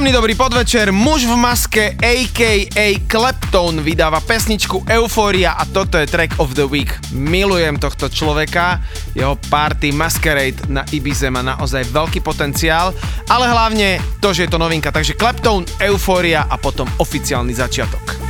Príjemný dobrý podvečer, muž v maske a.k.a. Kleptone vydáva pesničku Euphoria a toto je track of the week. Milujem tohto človeka, jeho party Masquerade na Ibize má naozaj veľký potenciál, ale hlavne to, že je to novinka, takže Kleptone, Euphoria a potom oficiálny začiatok.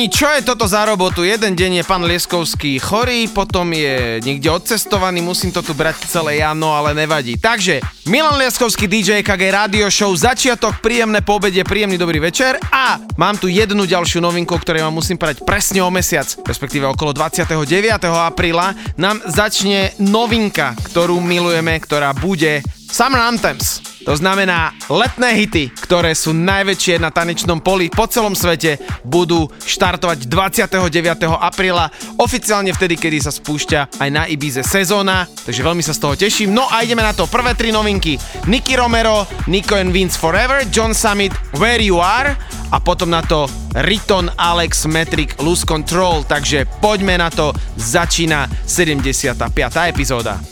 Páni, čo je toto za robotu? Jeden deň je pán Lieskovský chorý, potom je niekde odcestovaný, musím to tu brať celé ja, no ale nevadí. Takže, Milan Lieskovský, DJ KG Radio Show, začiatok, príjemné pobede, príjemný dobrý večer a mám tu jednu ďalšiu novinku, ktorej vám musím povedať presne o mesiac, respektíve okolo 29. apríla, nám začne novinka, ktorú milujeme, ktorá bude Summer Anthems. To znamená, letné hity, ktoré sú najväčšie na tanečnom poli po celom svete, budú štartovať 29. apríla, oficiálne vtedy, kedy sa spúšťa aj na Ibize sezóna, takže veľmi sa z toho teším. No a ideme na to. Prvé tri novinky. Nicky Romero, Nico and Vince Forever, John Summit, Where You Are a potom na to Riton Alex Metric Lose Control, takže poďme na to, začína 75. epizóda.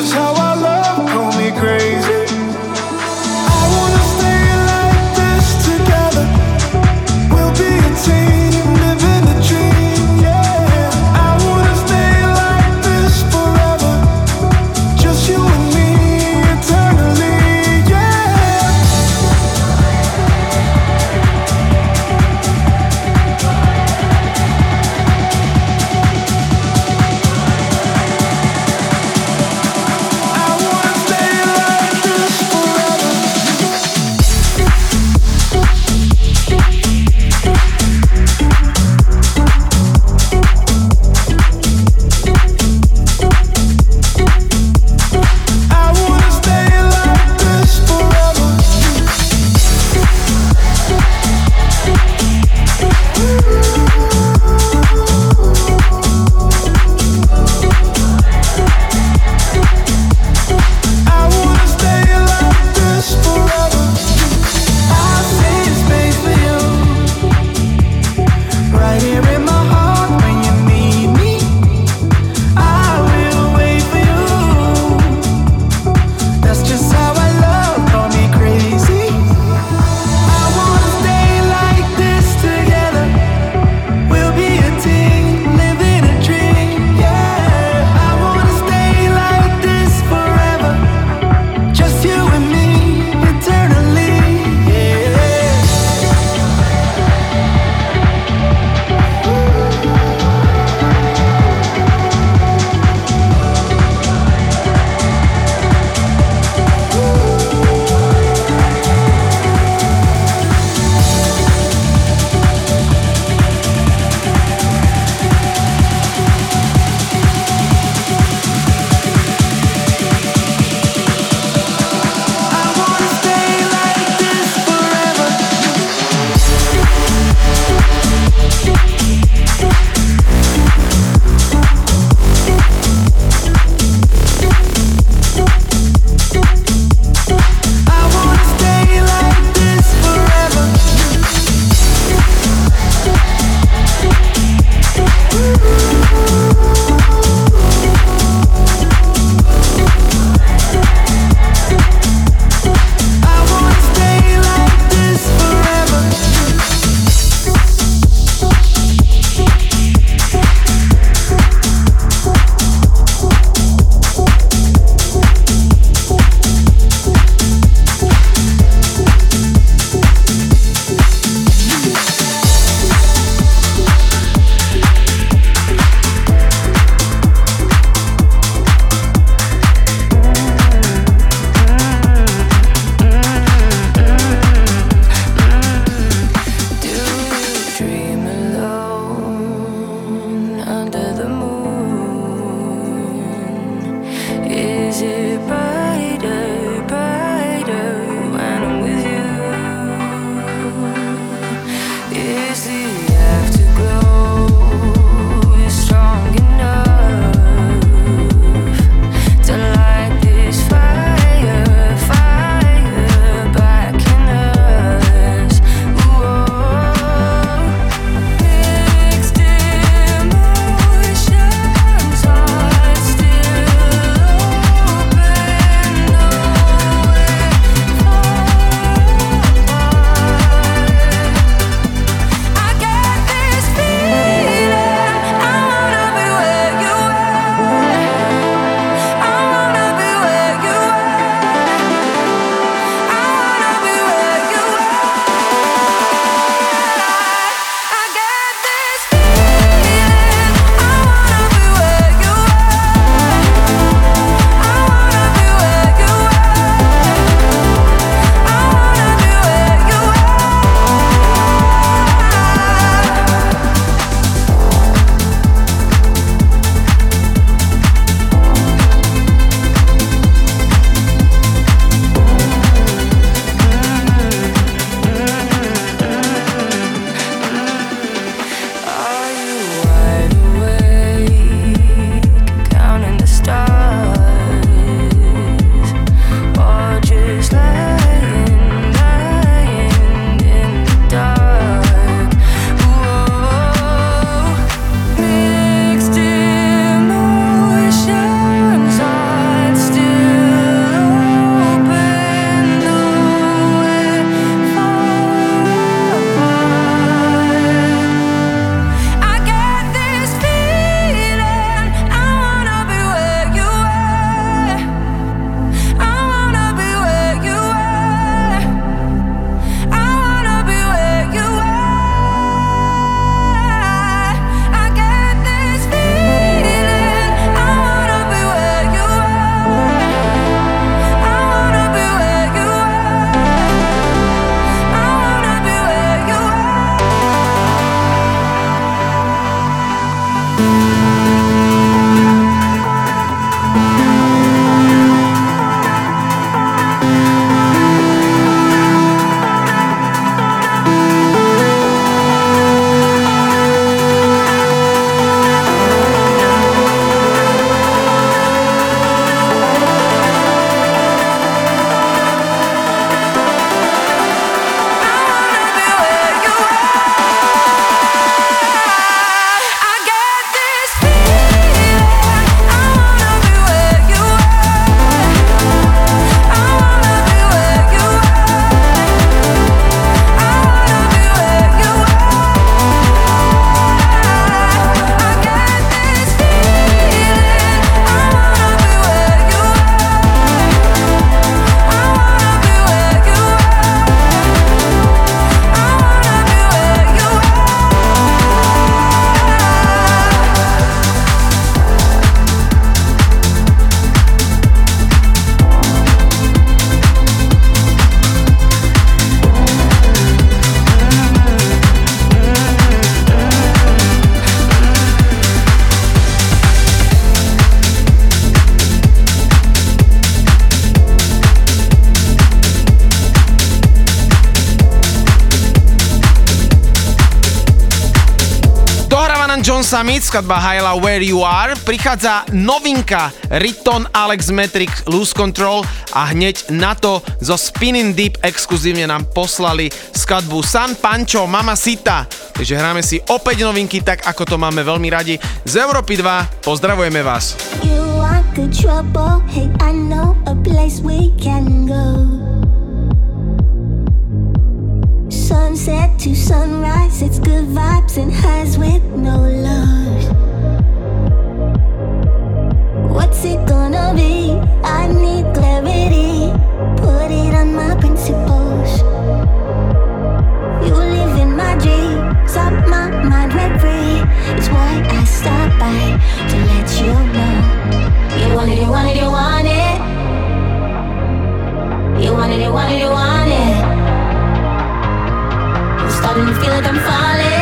just how I love, call me crazy. Summit, skladba Hyla Where You Are, prichádza novinka Riton Alex Metric Loose Control a hneď na to zo Spinning Deep exkluzívne nám poslali skladbu San Pancho Mama Sita. Takže hráme si opäť novinky tak, ako to máme veľmi radi. Z Európy 2 pozdravujeme vás. You are the trouble, hey, I know a place we can go. To sunrise, it's good vibes and highs with no love. What's it gonna be? I need clarity. Put it on my principles. You live in my dreams, up my mind rent free. It's why I stop by to let you know. You want it, you want it, you want it. You want it, you want it, you want it falling, feel like I'm falling.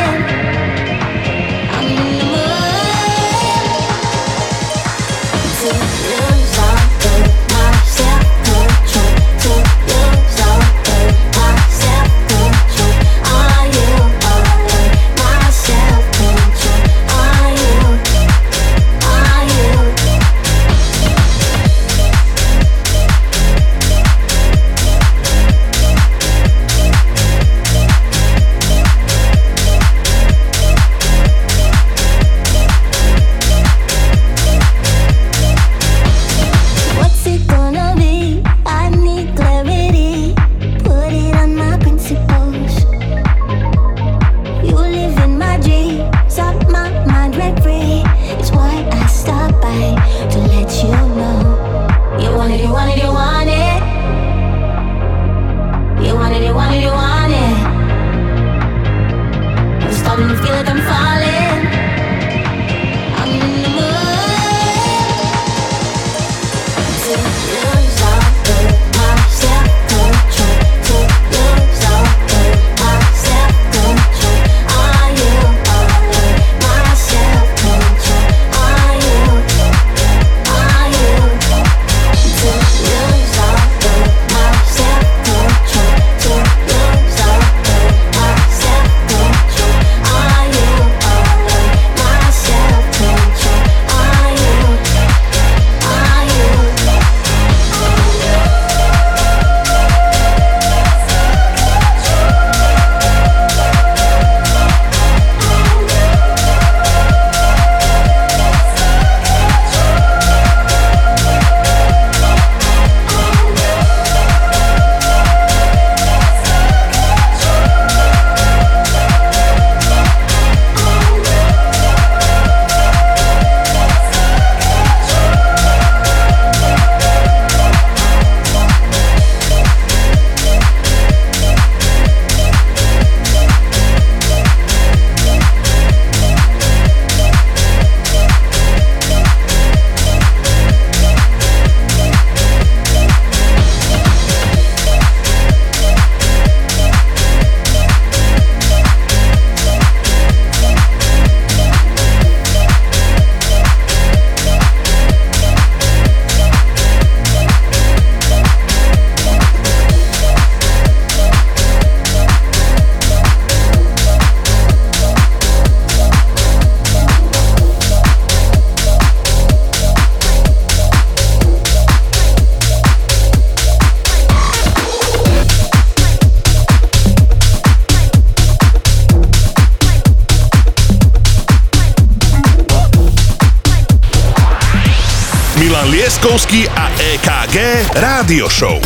EKG Rádio Show.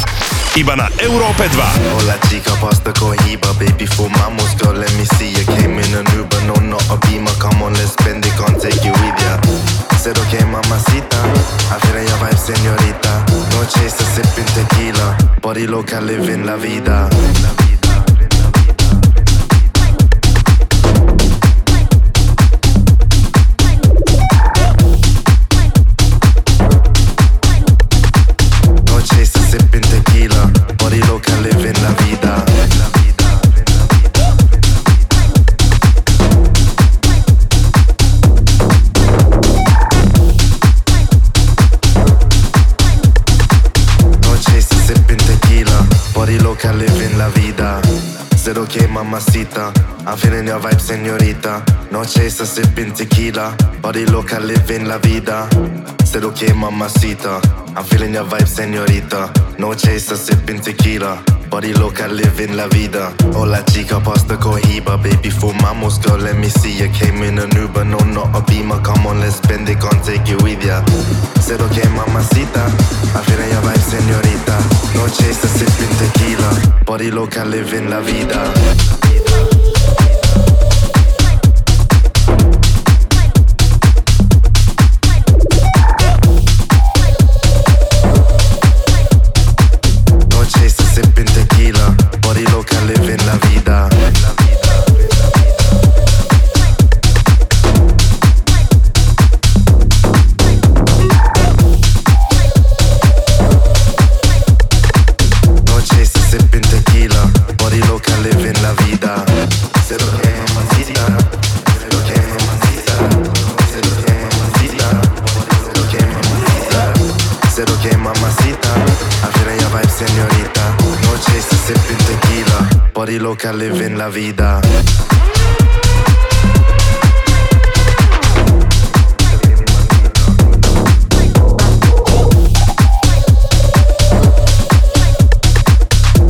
Your vibe, senorita. No chase, chaser, sipping tequila. Body loca, living la vida. Said okay, mamacita. I'm feeling your vibe, senorita. No chase, chaser, sipping tequila. Body loca, living la vida. Hola chica, pasta cohiba. Baby, fumamos, girl, let me see you. Came in an Uber, no, not a beamer. Come on, let's spend it, can't take it with ya. Said okay, mamacita. I'm feeling your vibe, senorita. No chase, chaser, sipping tequila. Body loca, living la vida. lo live in la vida.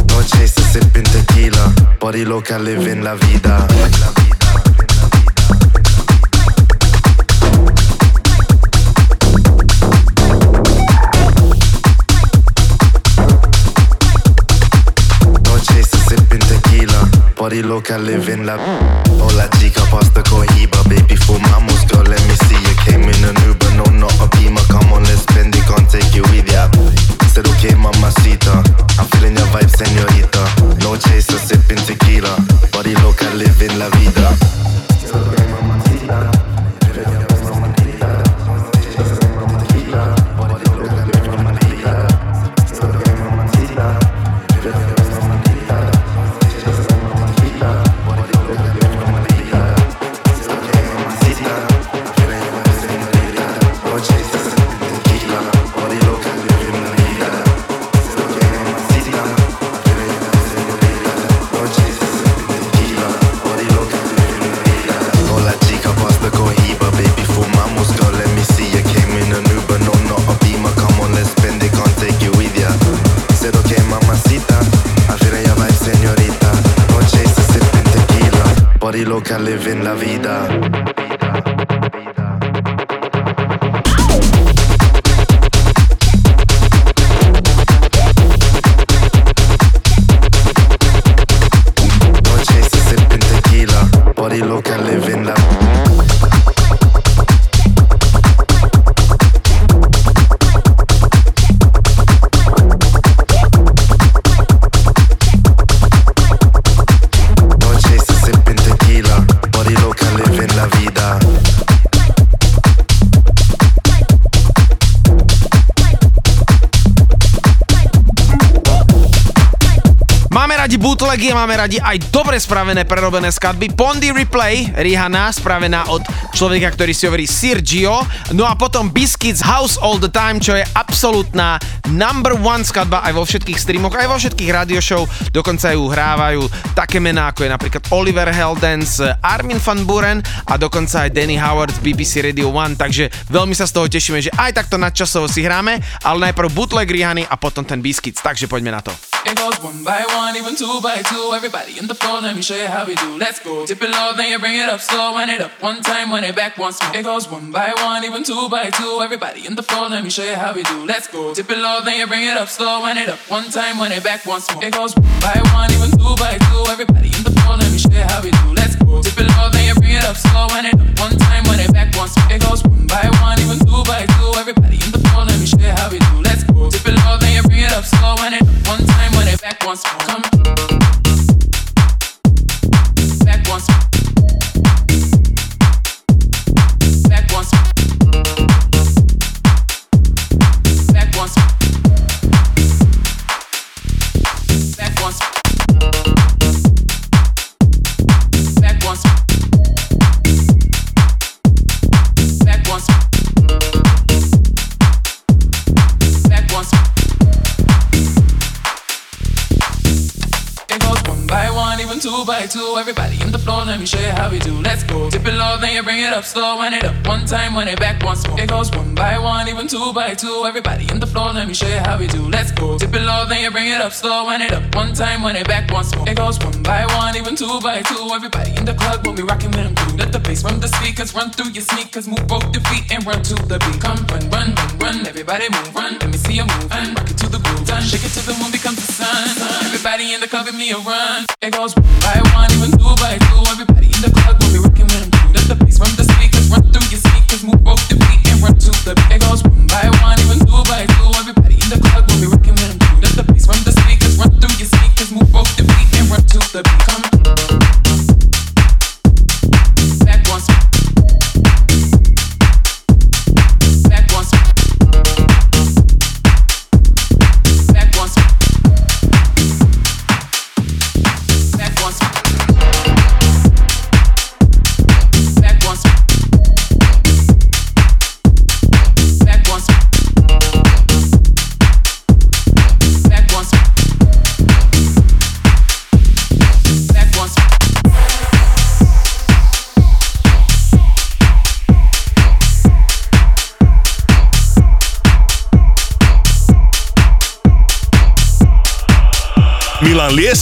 Noche se sipping tequila, body lo live in la vida. body look, I live in la... Hola chica, pasta cohiba, baby, for mama. Máme radi aj dobre spravené prerobené skladby. Pondy Replay, Rihanna, spravená od človeka, ktorý si hovorí Sir Gio. No a potom Biscuits House All The Time, čo je absolútna number one skladba aj vo všetkých streamoch, aj vo všetkých radio show. Dokonca ju hrávajú také mená, ako je napríklad Oliver Heldens, Armin van Buren a dokonca aj Danny Howard z BBC Radio 1. Takže veľmi sa z toho tešíme, že aj takto nadčasovo si hráme, ale najprv bootleg Rihanny a potom ten Biscuits. Takže poďme na to. It goes one by one, even two by two. Everybody in the floor, let me show you how we do. Let's go. Tip it low, then you bring it up slow. Wind it up one time, wind it back once more. It goes one by one, even two by two. Everybody in the floor, let me show you how we do. Let's go. Tip it low, then you bring it up slow. Wind it up one time, wind it back once more. It goes one by one, even two by two. Everybody slow. Wind it up one time, wind it back once more. It goes one by one, even two by two. Everybody in the floor, let me show you how we do. Let's go. Dip it low, then you bring it up slow. Wind it up one time, wind it back once more. It goes one by one, even two by two. Everybody in the club when we rockin' with them too. Let the bass from the speakers run through your sneakers. Move both your feet and run to the beat. Come run, run, run, run. Everybody move, run. Let me see you move and rock it to the groove. Done. Shake it till the moon becomes the sun. Everybody in the club give me a run. It goes one by one, even two by two. Everybody in the club when we rockin' with them too. Let the bass from the speakers Cause move off the beat and run to the big goes one by one. Even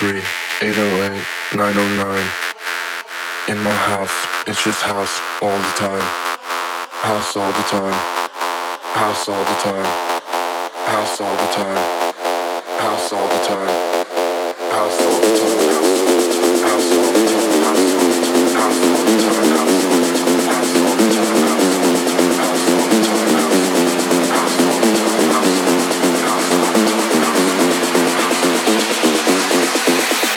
303 808 909. In my house, it's just house all the time. House all the time. House all the time. House all the time. House all the time. House all the time.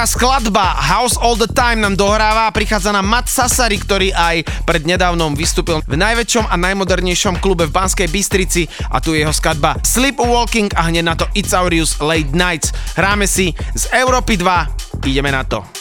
Americká skladba House All The Time nám dohráva a prichádza na Matt Sassari, ktorý aj pred nedávnom vystúpil v najväčšom a najmodernejšom klube v Banskej Bystrici a tu je jeho skladba Sleepwalking a hneď na to It's Aurius Late Nights. Hráme si z Európy 2, ideme na to.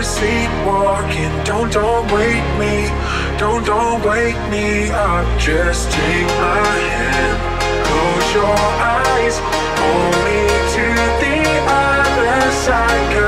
Seat walking, sleepwalking. Don't, don't wake me. Don't, don't wake me up. Just take my hand. Close your eyes. Hold me to the other side.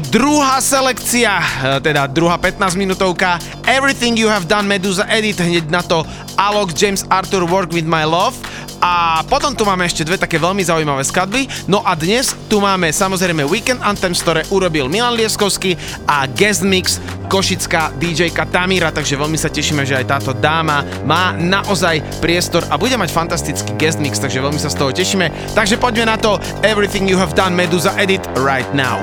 Druhá selekcia, e, teda druhá 15 minútovka. Everything You Have Done Medusa Edit, hneď na to Alok James Arthur Work With My Love. A potom tu máme ešte dve také veľmi zaujímavé skladby. No a dnes tu máme samozrejme Weekend Anthems, ktoré urobil Milan Lieskovský a guest mix košická DJ Tamira, takže veľmi sa tešíme, že aj táto dáma má naozaj priestor a bude mať fantastický guest mix, takže veľmi sa z toho tešíme. Takže poďme na to Everything You Have Done Medusa Edit right now.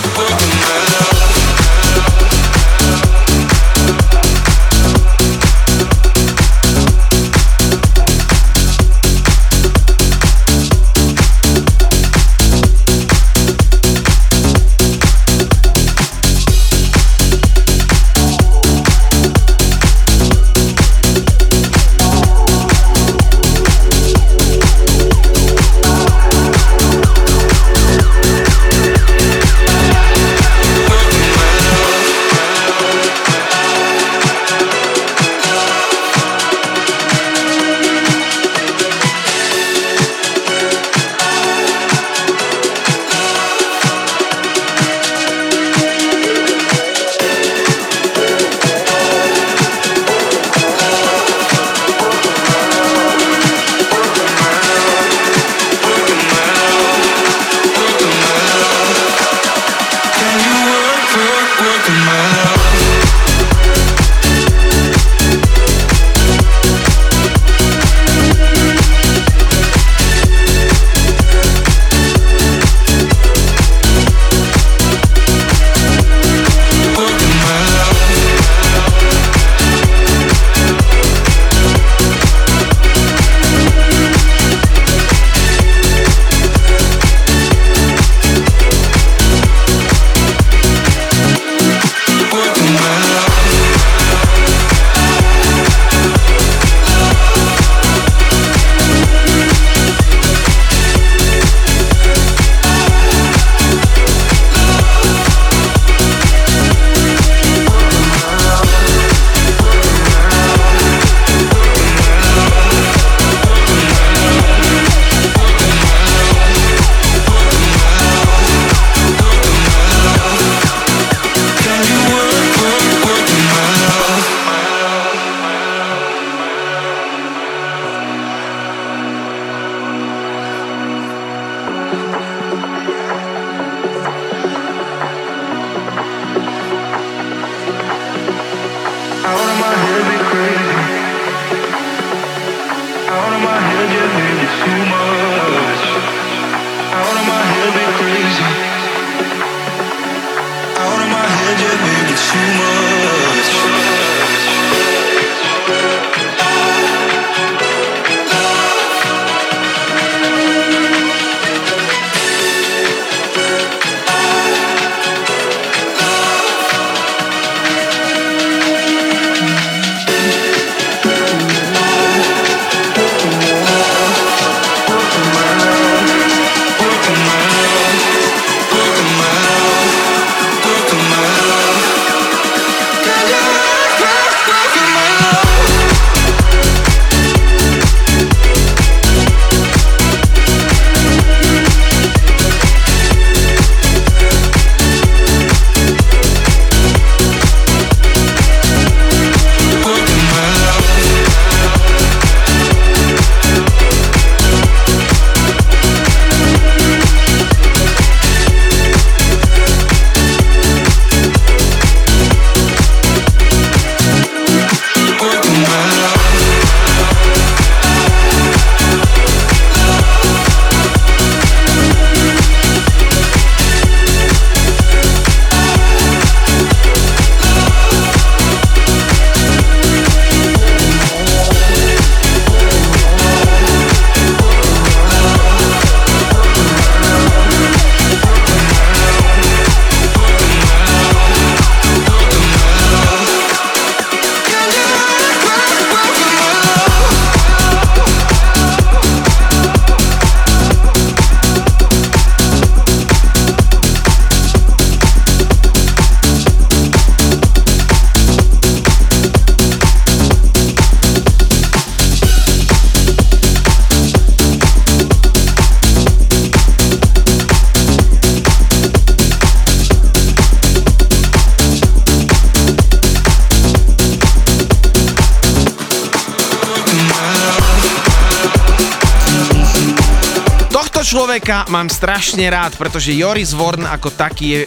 človeka mám strašne rád, pretože Joris Vorn ako taký je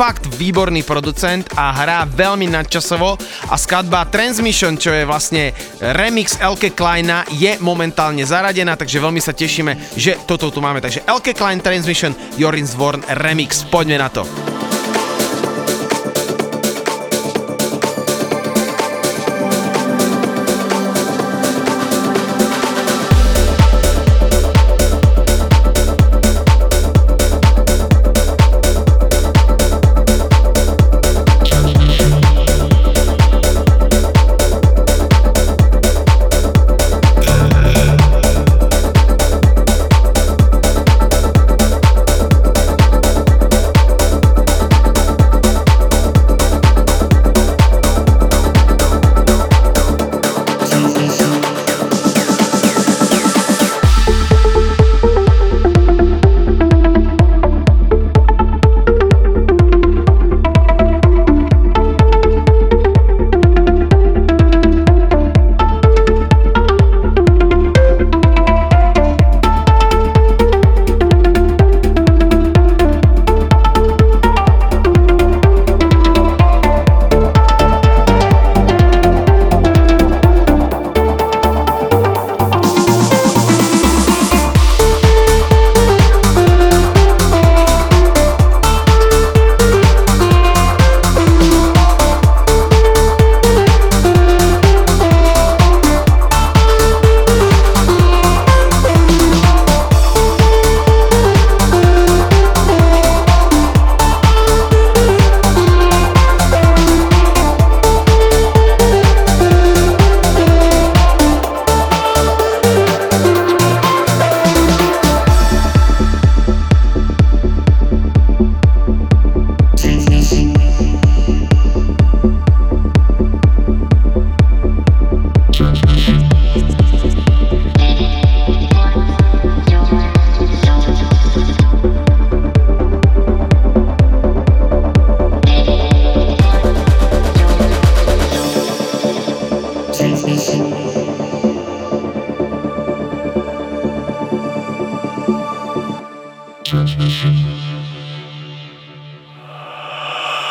fakt výborný producent a hrá veľmi nadčasovo a skladba Transmission, čo je vlastne remix Elke Kleina, je momentálne zaradená, takže veľmi sa tešíme, že toto tu máme. Takže Elke Klein Transmission, Joris Vorn remix, poďme na to.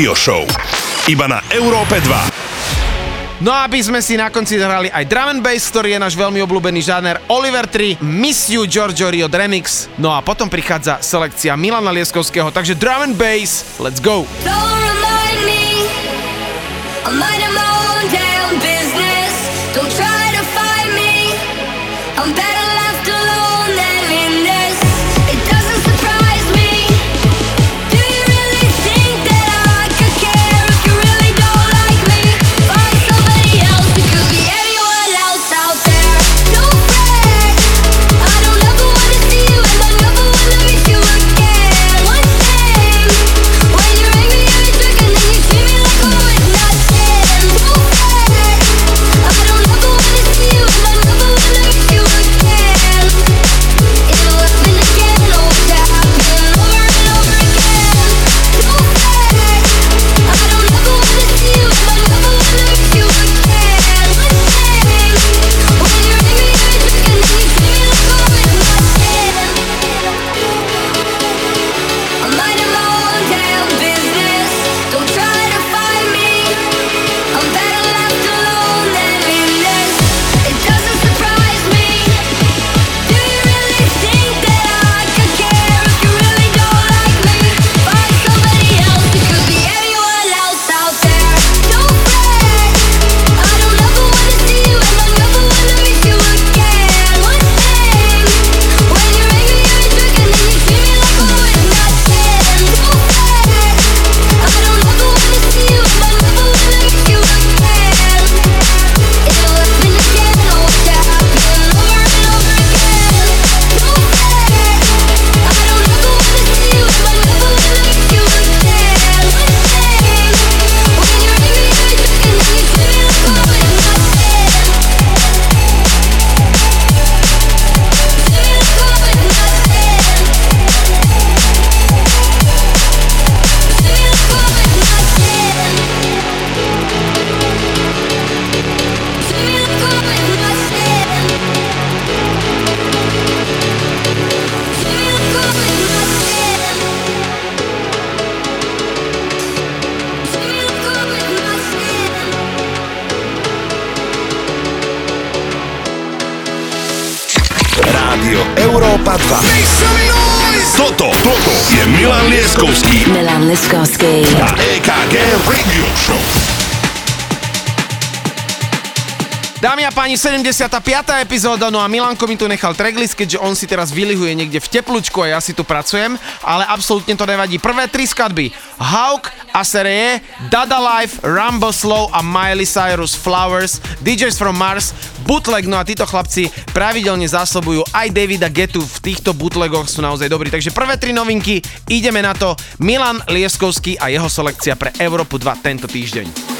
Radio Show. Iba na Európe 2. No aby sme si na konci zahrali aj drum and bass, ktorý je náš veľmi obľúbený žáner Oliver 3, Miss You Giorgio Rio Remix. No a potom prichádza selekcia Milana Lieskovského, takže drum and bass, let's go! 175. epizóda, no a Milanko mi tu nechal tracklist, keďže on si teraz vylihuje niekde v teplúčku a ja si tu pracujem, ale absolútne to nevadí. Prvé tri skladby, Hawk a Serie, Dada Life, Rambo Slow a Miley Cyrus Flowers, DJs from Mars, bootleg, no a títo chlapci pravidelne zásobujú aj Davida Getu v týchto bootlegoch sú naozaj dobrí. Takže prvé tri novinky, ideme na to. Milan Lieskovský a jeho selekcia pre Európu 2 tento týždeň.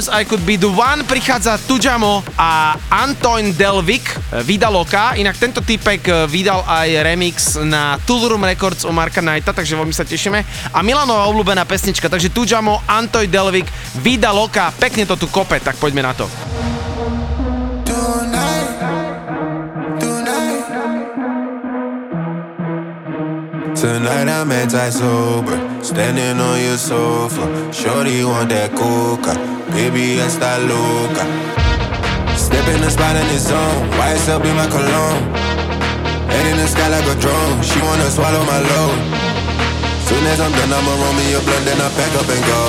Flowers I Could Be The One, prichádza Tujamo a Antoine Delvik, Vidaloka, inak tento typek eh, vydal aj remix na Tool Room Records o Marka Knighta, takže veľmi sa tešíme. A Milanová obľúbená pesnička, takže Tujamo, Antoine Delvik, Vidaloka, pekne to tu kope, tak poďme na to. Tonight I'm anti-sober, standing on your sofa. Shorty want that coca, baby esta loca. Step in the spot in the zone, YSL be my cologne. Head in the sky like a drone, she wanna swallow my load. Soon as I'm done, I'ma roll me a blunt, then I pack up and go.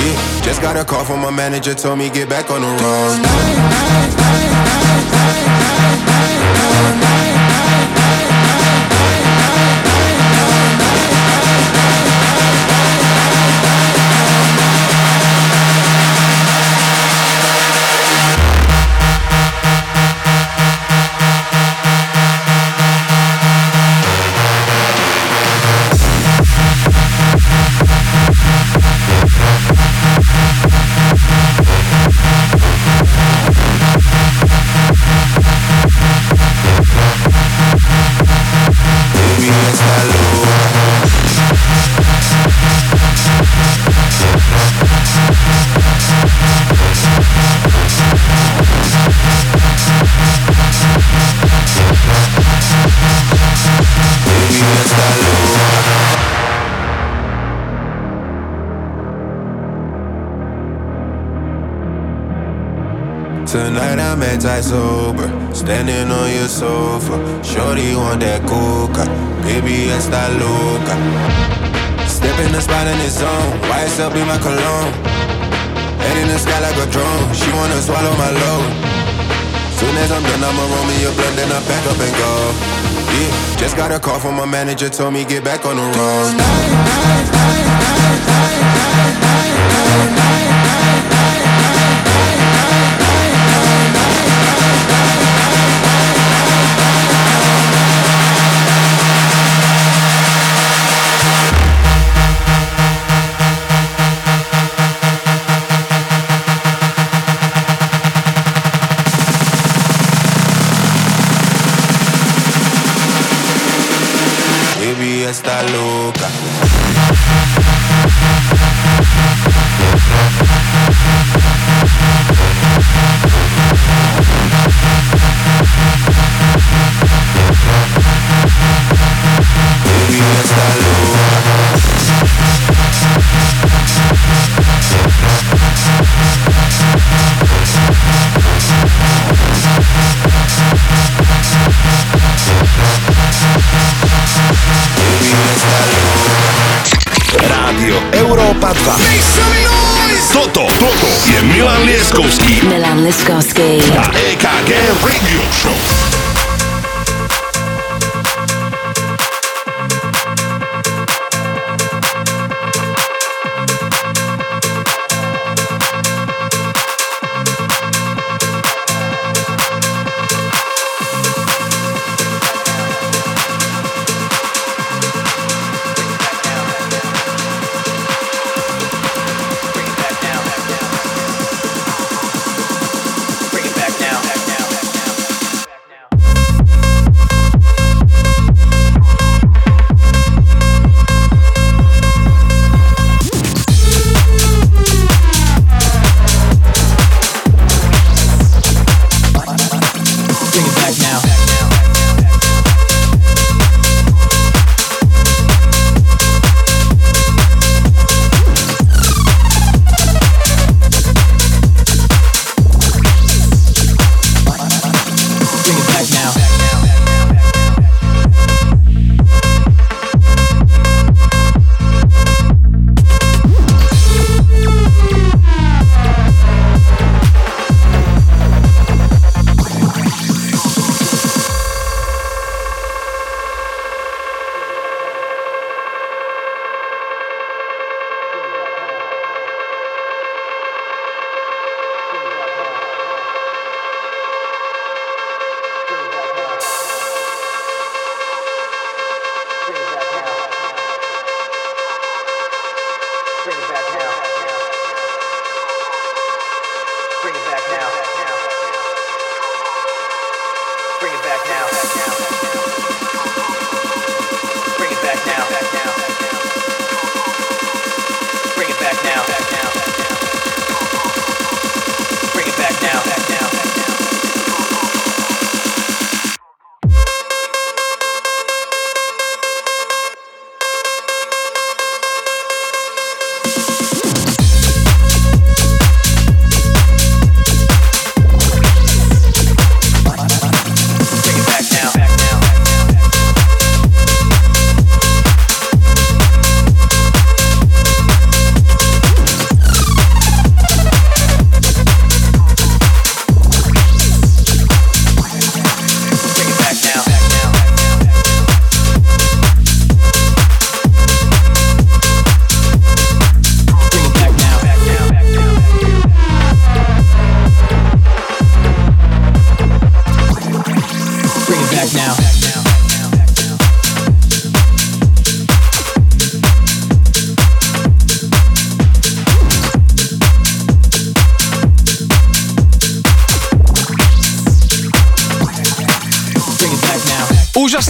Yeah, just got a call from my manager, told me get back on the road. Tonight I'm anti-sober, standing on your sofa. Shorty want that coca, baby está loca. Step in the spot in its zone, YSL be my cologne. Head in the sky like a drone, she wanna swallow my load. Soon as I'm done, I'ma roll me a blunt, then I pack up and go. Yeah, just got a call from my manager, told me get back on the road.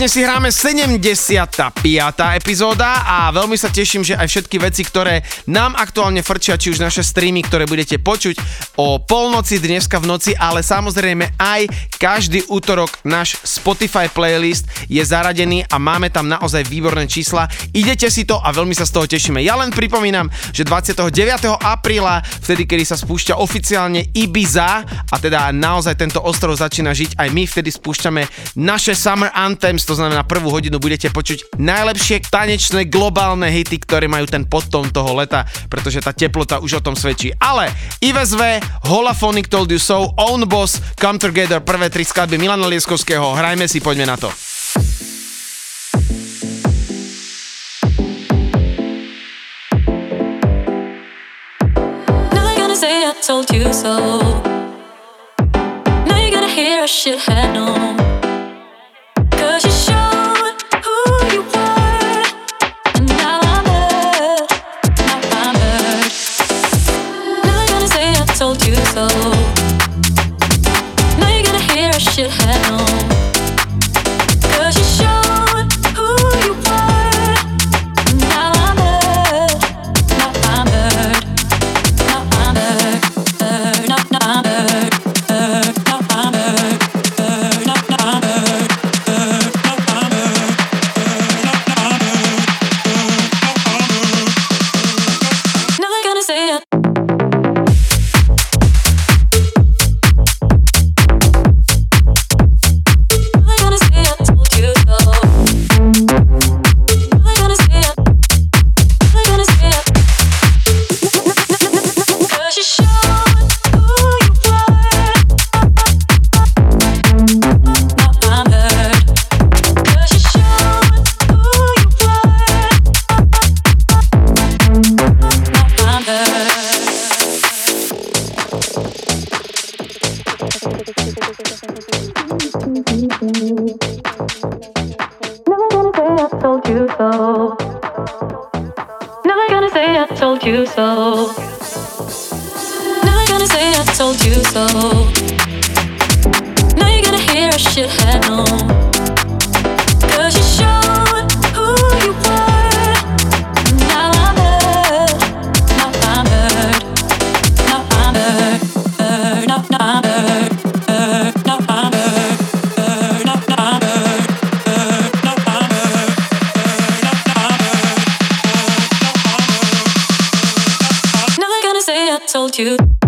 Úžasne si hráme 75. epizóda a veľmi sa teším, že aj všetky veci, ktoré nám aktuálne frčia, či už naše streamy, ktoré budete počuť o polnoci dneska v noci, ale samozrejme aj každý útorok náš Spotify playlist je zaradený a máme tam naozaj výborné čísla. Idete si to a veľmi sa z toho tešíme. Ja len pripomínam, že 29. apríla, vtedy, kedy sa spúšťa oficiálne Ibiza a teda naozaj tento ostrov začína žiť, aj my vtedy spúšťame naše Summer Anthems, to znamená prvú hodinu budete počuť najlepšie tanečné globálne hity, ktoré majú ten podtón toho leta, pretože tá teplota už o tom svedčí. Ale Ives V, Holaphonic Told You So, Own Boss, Come Together, prvé tri skladby Milana Lieskovského, hrajme si, poďme na to. Told you so. Now you're gonna hear I should have known. to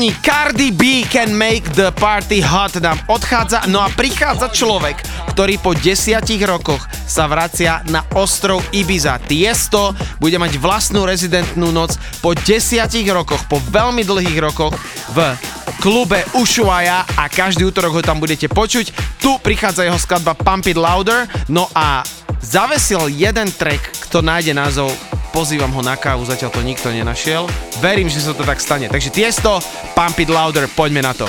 Páni, Cardi B can make the party hot nám odchádza, no a prichádza človek, ktorý po desiatich rokoch sa vracia na ostrov Ibiza. Tiesto bude mať vlastnú rezidentnú noc po desiatich rokoch, po veľmi dlhých rokoch v klube Ushuaia a každý útorok ho tam budete počuť. Tu prichádza jeho skladba Pump It Louder, no a zavesil jeden track, kto nájde názov pozývam ho na kávu, zatiaľ to nikto nenašiel. Verím, že sa to tak stane. Takže Tiesto, Pump It Louder, poďme na to.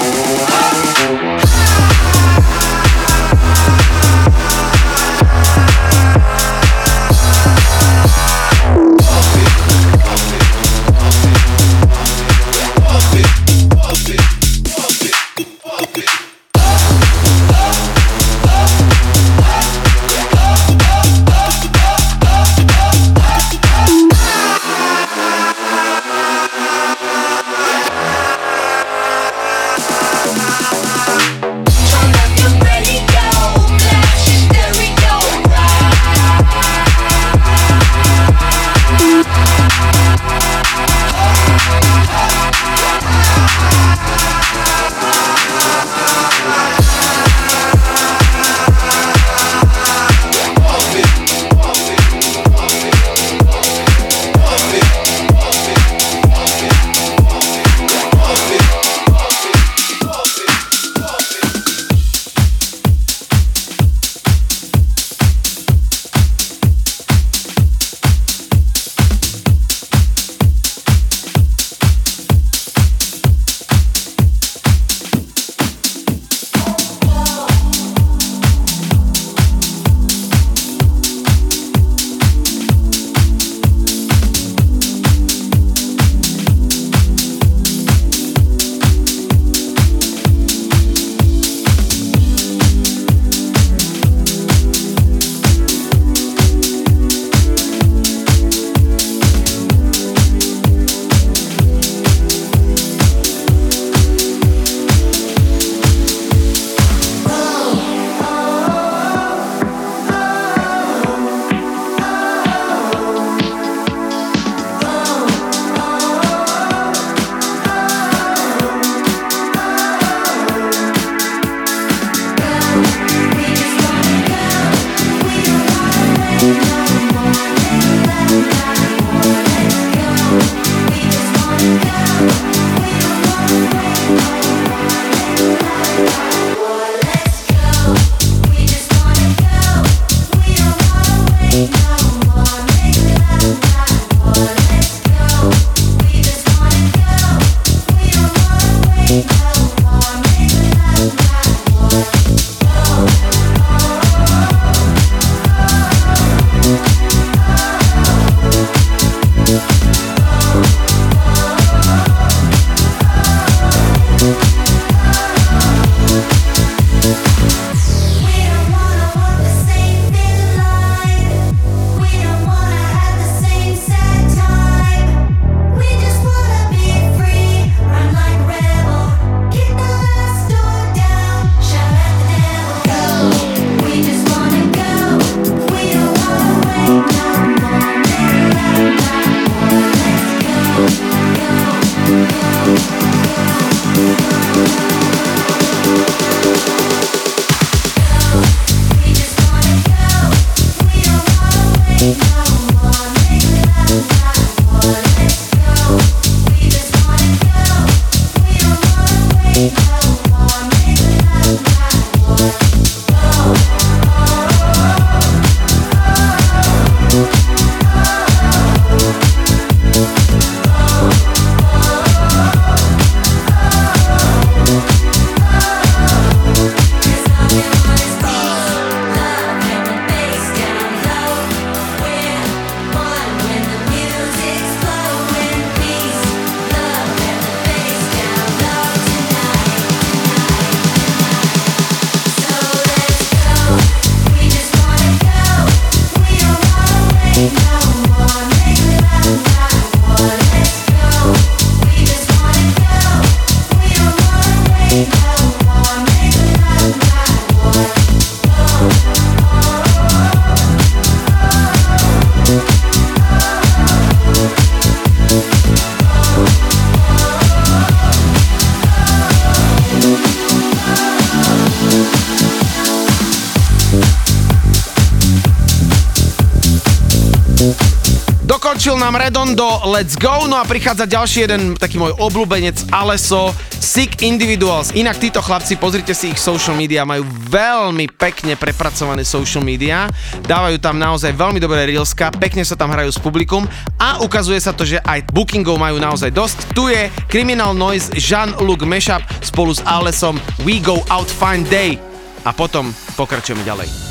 Let's go, no a prichádza ďalší jeden taký môj obľúbenec Aleso, Sick Individuals. Inak títo chlapci, pozrite si ich social media, majú veľmi pekne prepracované social media, dávajú tam naozaj veľmi dobré reelska, pekne sa tam hrajú s publikum a ukazuje sa to, že aj bookingov majú naozaj dosť. Tu je Criminal Noise Jean-Luc Meshup spolu s Alesom We Go Out Fine Day a potom pokračujeme ďalej.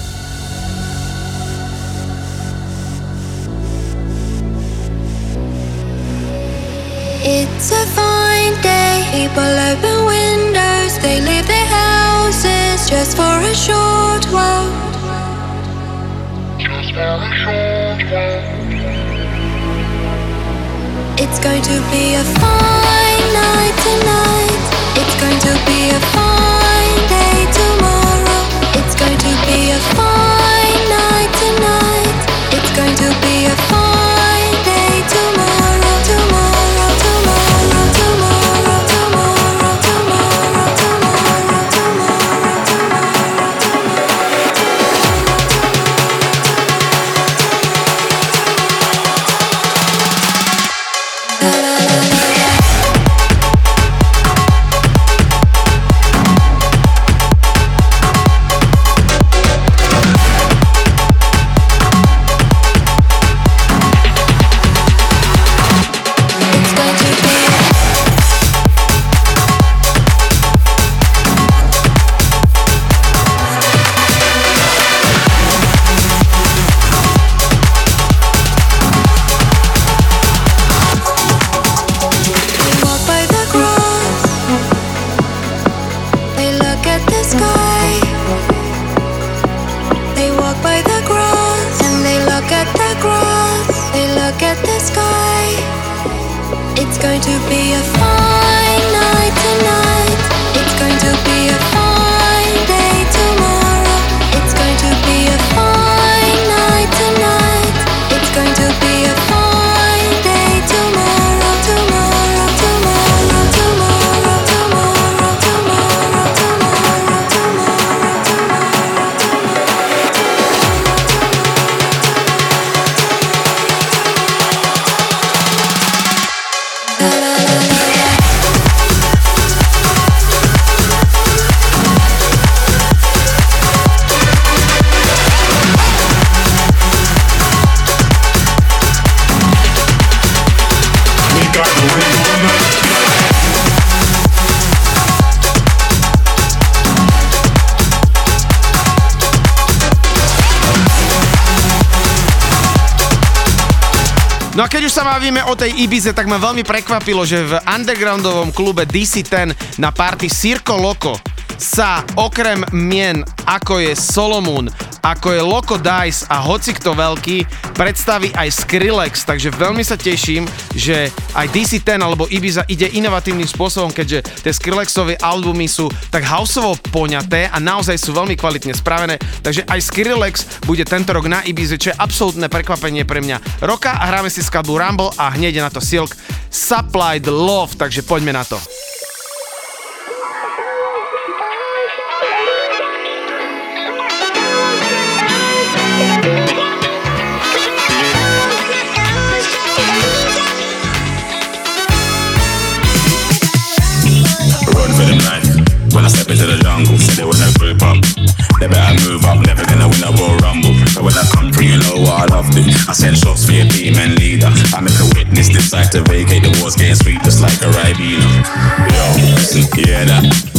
It's a fine day. People open windows. They leave their houses just for a short while. Just for a short while. It's going to be a fine night tonight. It's going to be a fine day tomorrow. It's going to be a fine night tonight. It's going to be a bavíme o tej Ibize, tak ma veľmi prekvapilo, že v undergroundovom klube DC10 na party Circo Loco sa okrem mien ako je Solomon, ako je Loco Dice a hoci kto veľký, predstaví aj Skrillex, takže veľmi sa teším, že aj DC10 alebo Ibiza ide inovatívnym spôsobom, keďže tie Skrillexové albumy sú tak houseovo poňaté a naozaj sú veľmi kvalitne spravené, takže aj Skrillex bude tento rok na Ibize, čo je absolútne prekvapenie pre mňa roka a hráme si skladbu Rumble a hneď na to Silk Supplied Love, takže poďme na to. I send shots for your team leader. I make a witness decide to vacate the walls, getting sweet just like a Ribena. Yo, listen, hear that?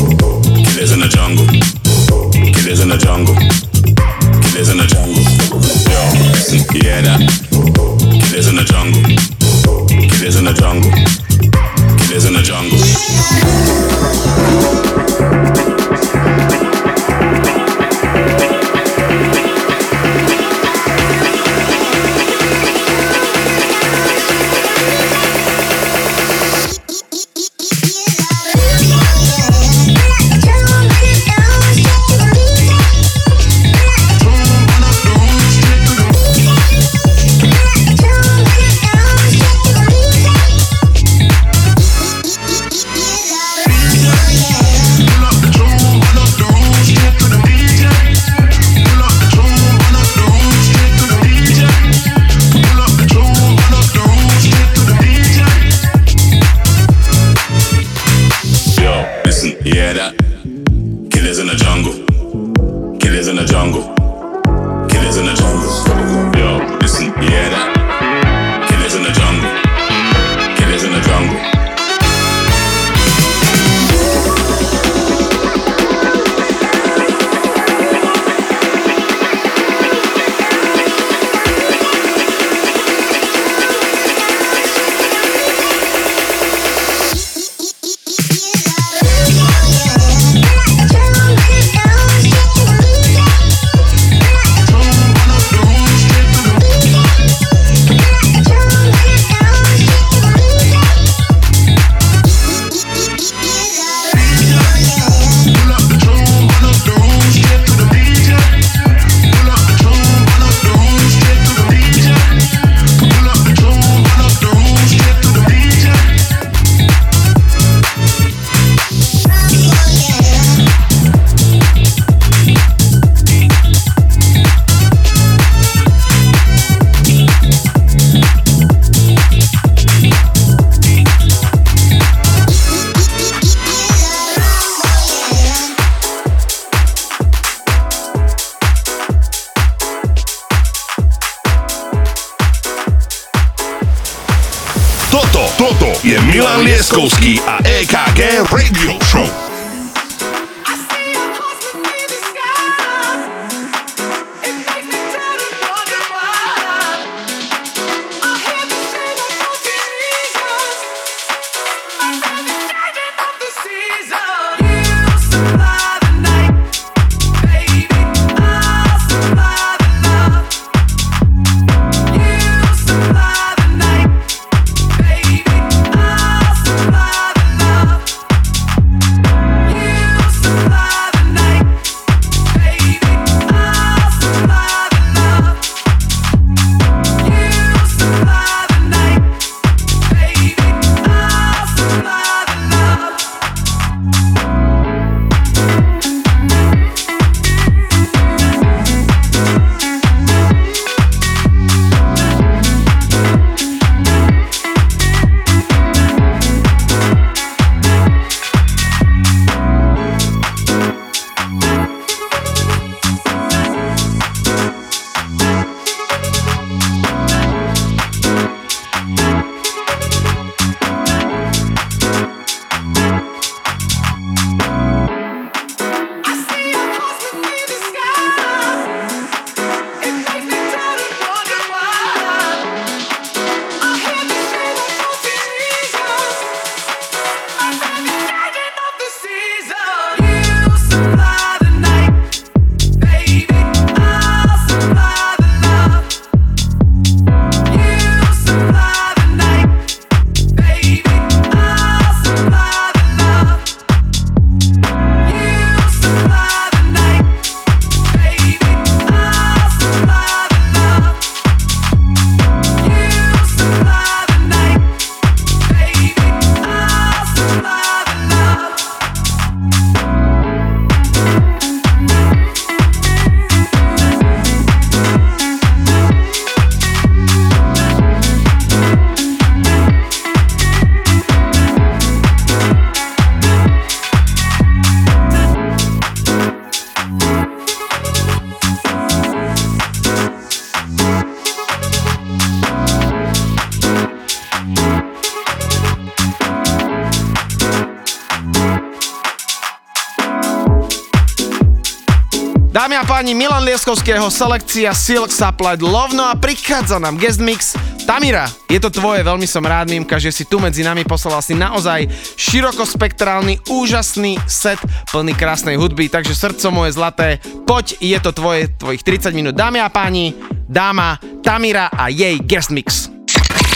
Milan Lieskovského selekcia Silk Supply Love, no a prichádza nám guest mix Tamira, je to tvoje, veľmi som rád, Mimka, že si tu medzi nami poslala si naozaj širokospektrálny, úžasný set plný krásnej hudby, takže srdco moje zlaté, poď, je to tvoje, tvojich 30 minút. Dámy a páni, dáma Tamira a jej guest mix.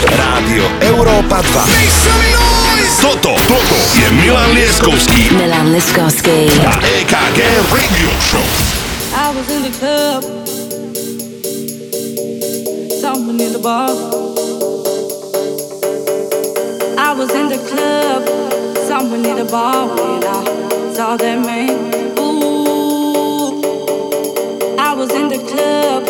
Rádio Európa 2. Toto, toto je Milan Lieskovský Milan Liskovský. a EKG Radio Show. I was in the club. Someone in the bar. I was in the club. Someone in the bar when I saw that man. Ooh. I was in the club.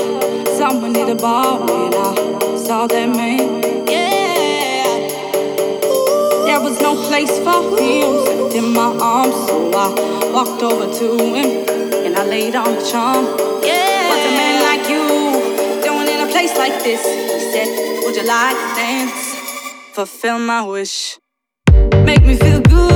Someone in the bar when I saw that man. Yeah. There was no place for him in my arms, so I walked over to him laid on the charm. Yeah. What's a man like you doing in a place like this? He said, Would you like to dance? Fulfill my wish. Make me feel good.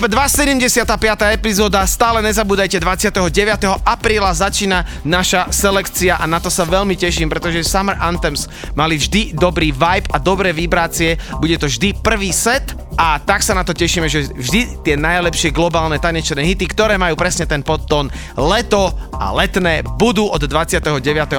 Európe 275. epizóda, stále nezabúdajte, 29. apríla začína naša selekcia a na to sa veľmi teším, pretože Summer Anthems mali vždy dobrý vibe a dobré vibrácie, bude to vždy prvý set a tak sa na to tešíme, že vždy tie najlepšie globálne tanečné hity, ktoré majú presne ten podtón leto a letné, budú od 29.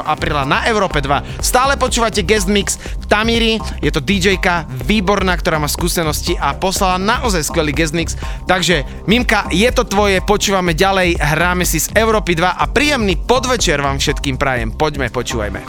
apríla na Európe 2. Stále počúvate guest mix Tamiri, je to DJka výborná, ktorá má skúsenosti a poslala naozaj skvelý guest mix. Takže Mimka, je to tvoje, počúvame ďalej, hráme si z Európy 2 a príjemný podvečer vám všetkým prajem. Poďme, počúvajme.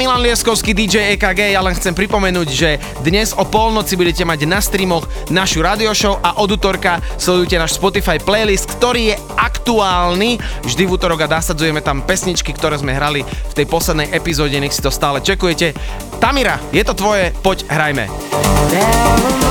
Milan Lieskovský, DJ EKG. Ja len chcem pripomenúť, že dnes o polnoci budete mať na streamoch našu radio show a od útorka sledujte náš Spotify playlist, ktorý je aktuálny. Vždy v útorok a nasadzujeme tam pesničky, ktoré sme hrali v tej poslednej epizóde, nech si to stále čekujete. Tamira, je to tvoje, poď hrajme. When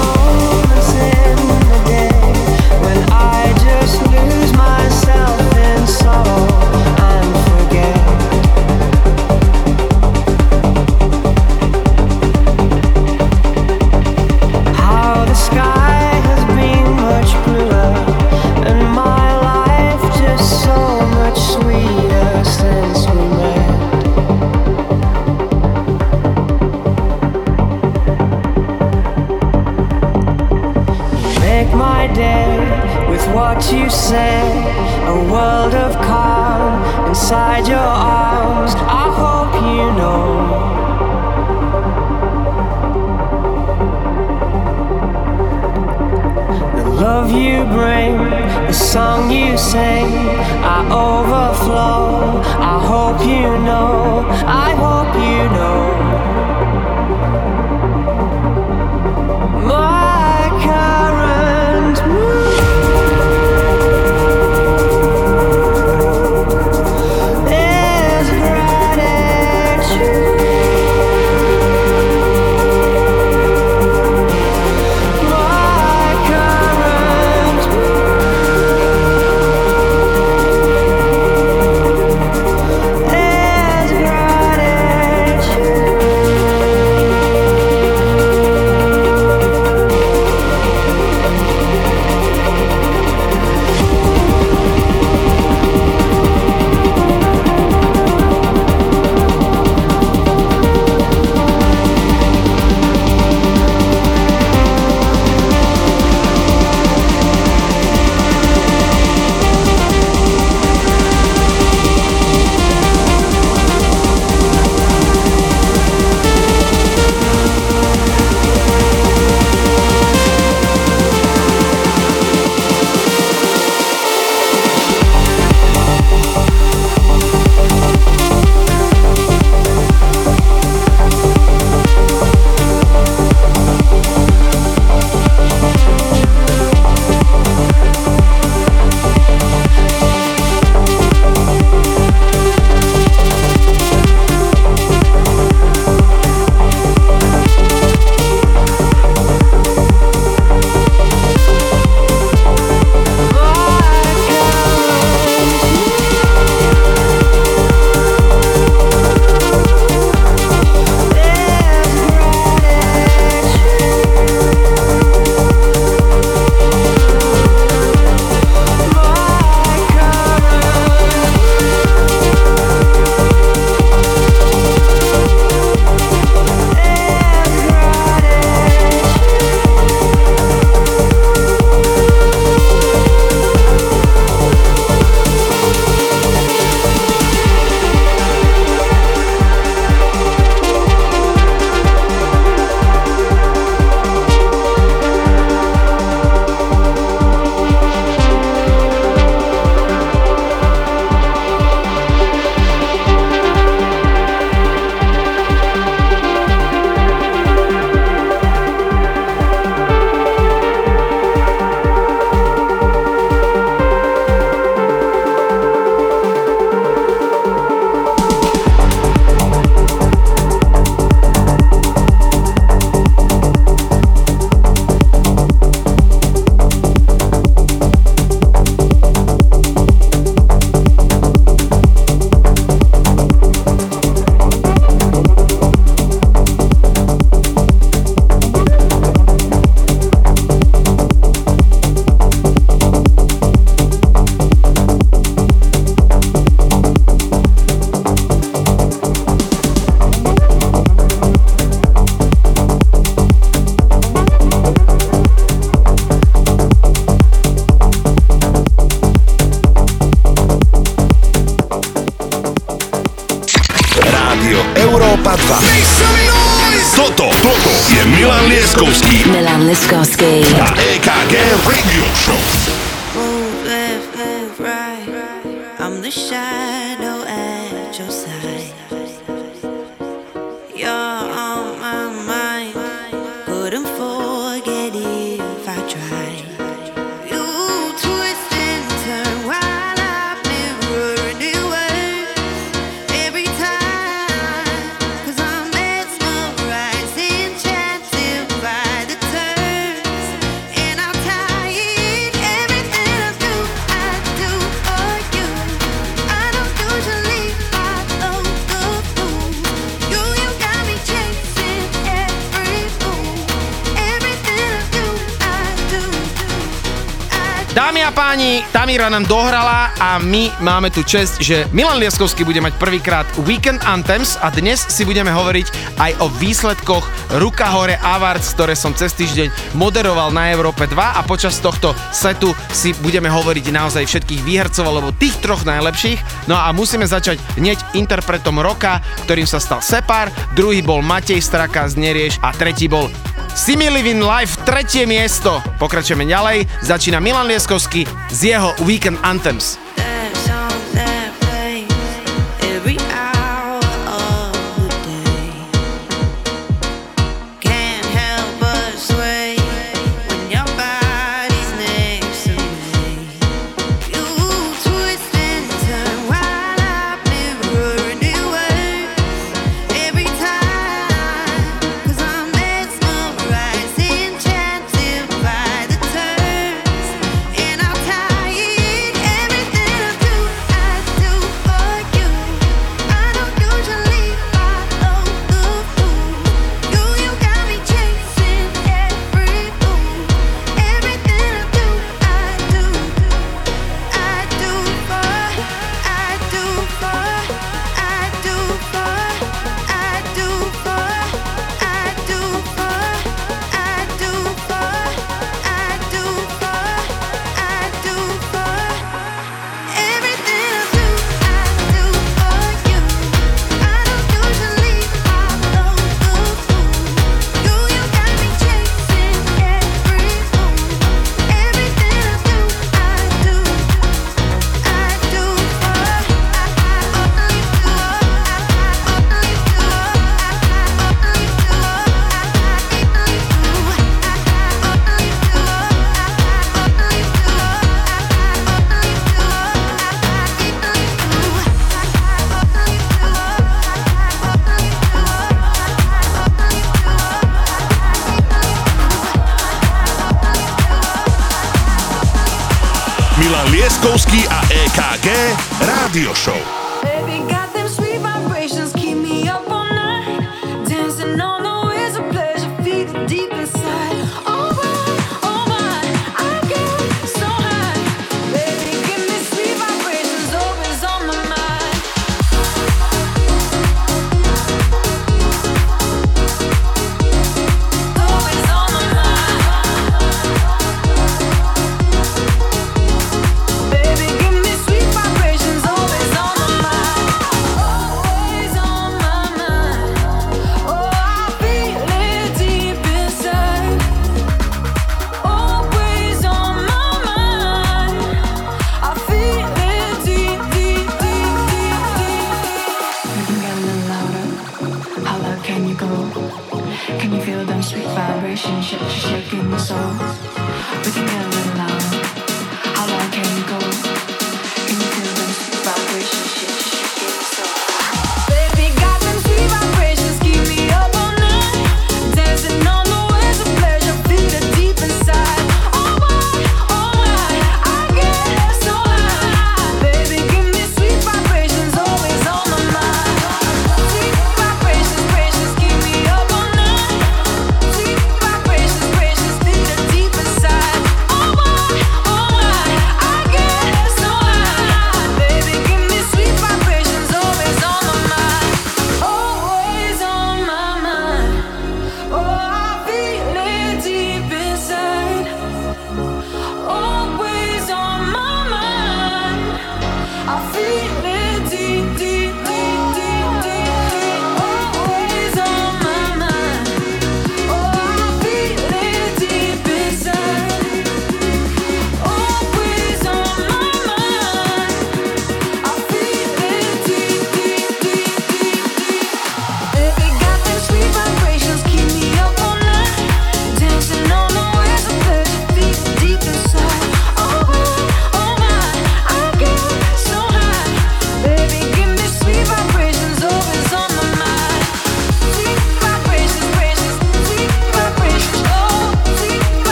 nám dohrala a my máme tu čest, že Milan Lieskovský bude mať prvýkrát Weekend Anthems a dnes si budeme hovoriť aj o výsledkoch Ruka Hore Awards, ktoré som cez týždeň moderoval na Európe 2 a počas tohto setu si budeme hovoriť naozaj všetkých výhercov alebo tých troch najlepších. No a musíme začať hneď interpretom roka, ktorým sa stal Separ, druhý bol Matej Straka z Nerieš a tretí bol Simi Living Life, tretie miesto. Pokračujeme ďalej, začína Milan Lieskovský z jeho Weekend Anthems.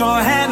Your hand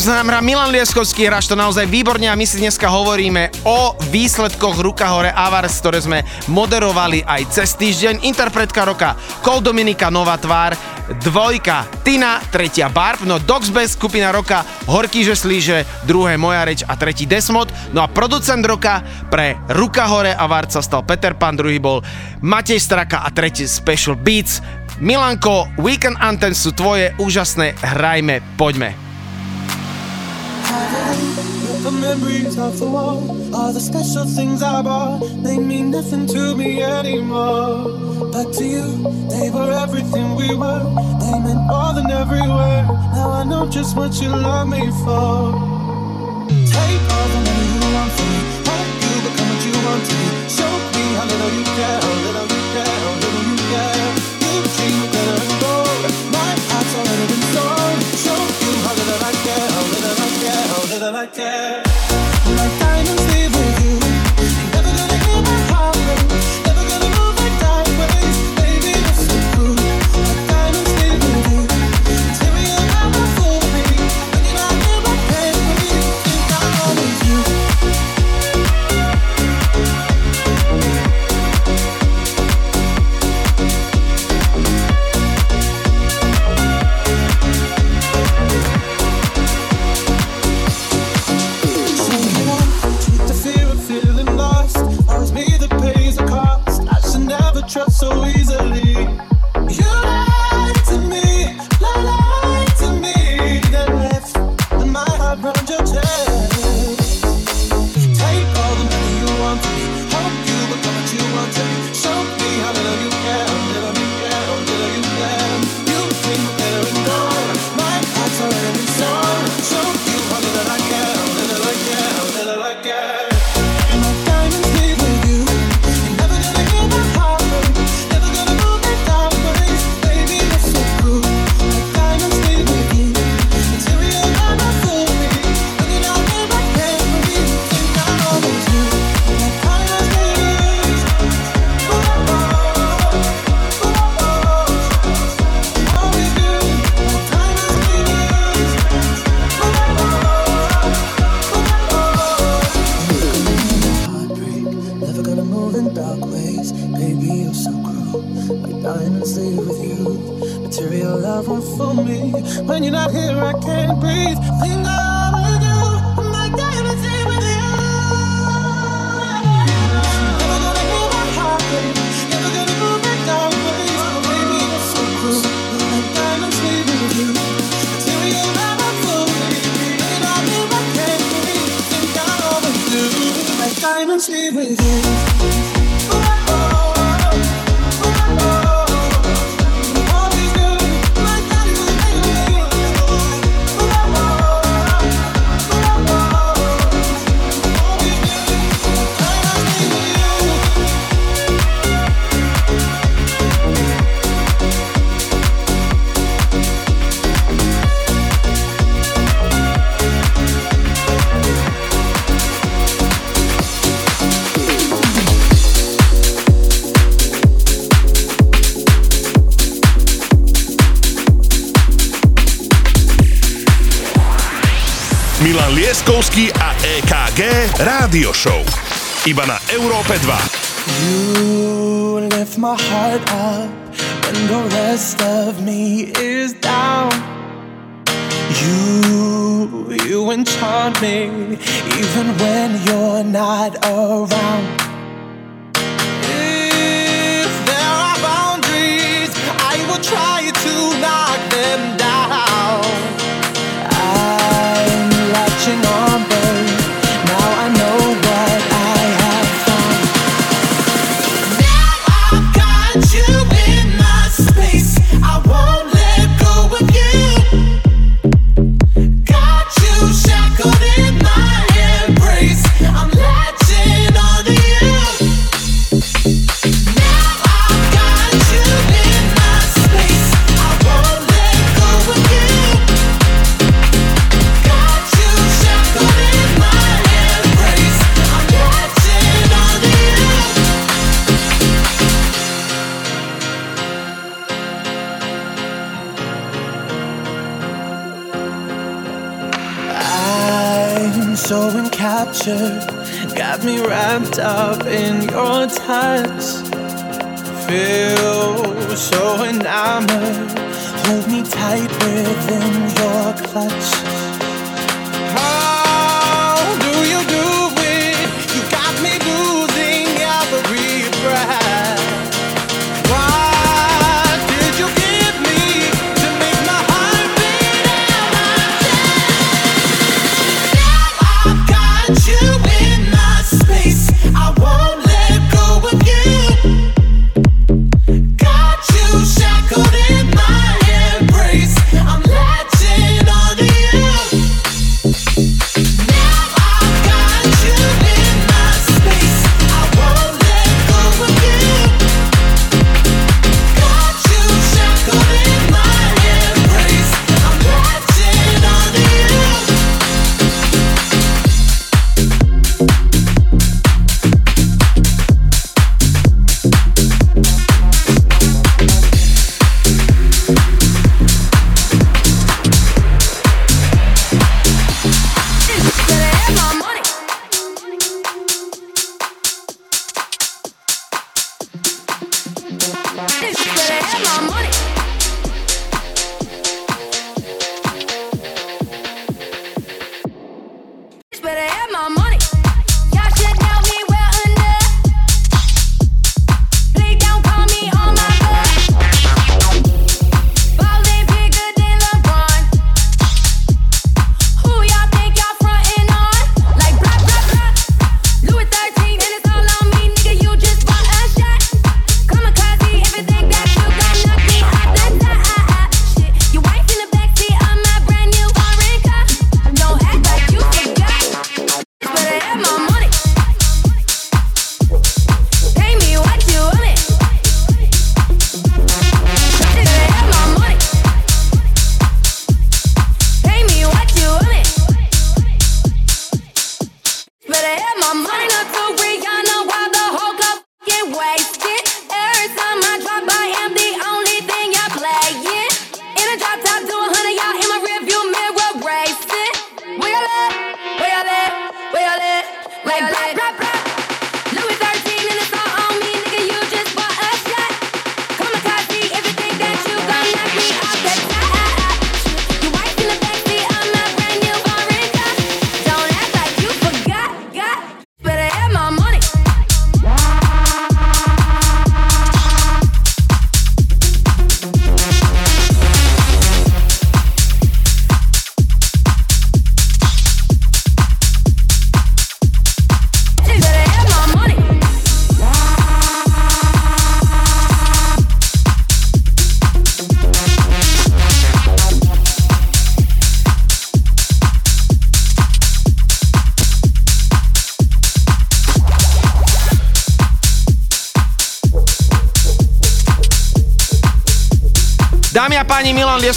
Hrá Milan Lieskovský, hráš to naozaj výborne a my si dneska hovoríme o výsledkoch Ruka Hore Avars, ktoré sme moderovali aj cez týždeň. Interpretka roka Kol Dominika Nová tvár, dvojka Tina, tretia Barb, no Dogs Best skupina roka Horký že slíže, druhé Moja reč a tretí Desmod. No a producent roka pre Ruka Hore Avars sa stal Peter Pan, druhý bol Matej Straka a tretí Special Beats. Milanko, Weekend Anthems sú tvoje úžasné, hrajme, poďme. The memories of the war are the special things I bought. They mean nothing to me anymore. But to you, they were everything we were. They meant more than everywhere. Now I know just what you love me for. Take all the money you want from me. Hope you become what you want to be. Show me how little you care, how little you care, how little you care. You dream of glitter and gold. My heart's already been sold. Show you how little I care, love I care. Trust so Rádio Show. Iba na Európe 2. You lift my heart up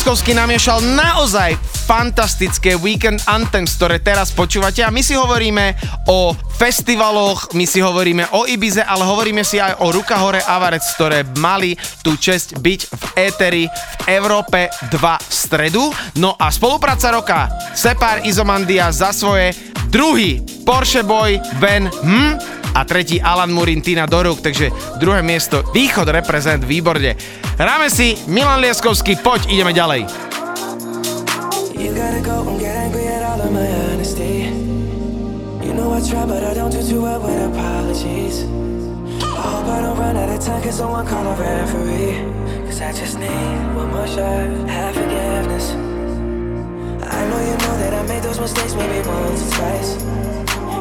Lieskovský namiešal naozaj fantastické weekend anthems, ktoré teraz počúvate a my si hovoríme o festivaloch, my si hovoríme o Ibize, ale hovoríme si aj o Rukahore Avarec, ktoré mali tú čest byť v éteri v Európe 2 v stredu. No a spolupráca roka Separ Izomandia za svoje druhý Porsche Boy Ben hm, a tretí Alan Murin Tina Doruk, takže druhé miesto Východ reprezent výborne. Hráme si Milan Lieskovský, poď, ideme ďalej. You gotta go and get angry at all of my honesty. You know I try, but I don't do too well with apologies. I hope I don't run out of time, cause someone call a referee. Cause I just need one more shot, have forgiveness. I know you know that I made those mistakes maybe once or twice.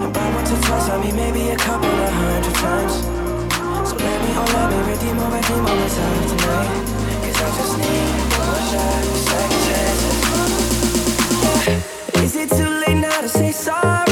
And by once or twice, I mean maybe a couple of hundred times. Myself I just need one shot, second. Is it too late now to say sorry?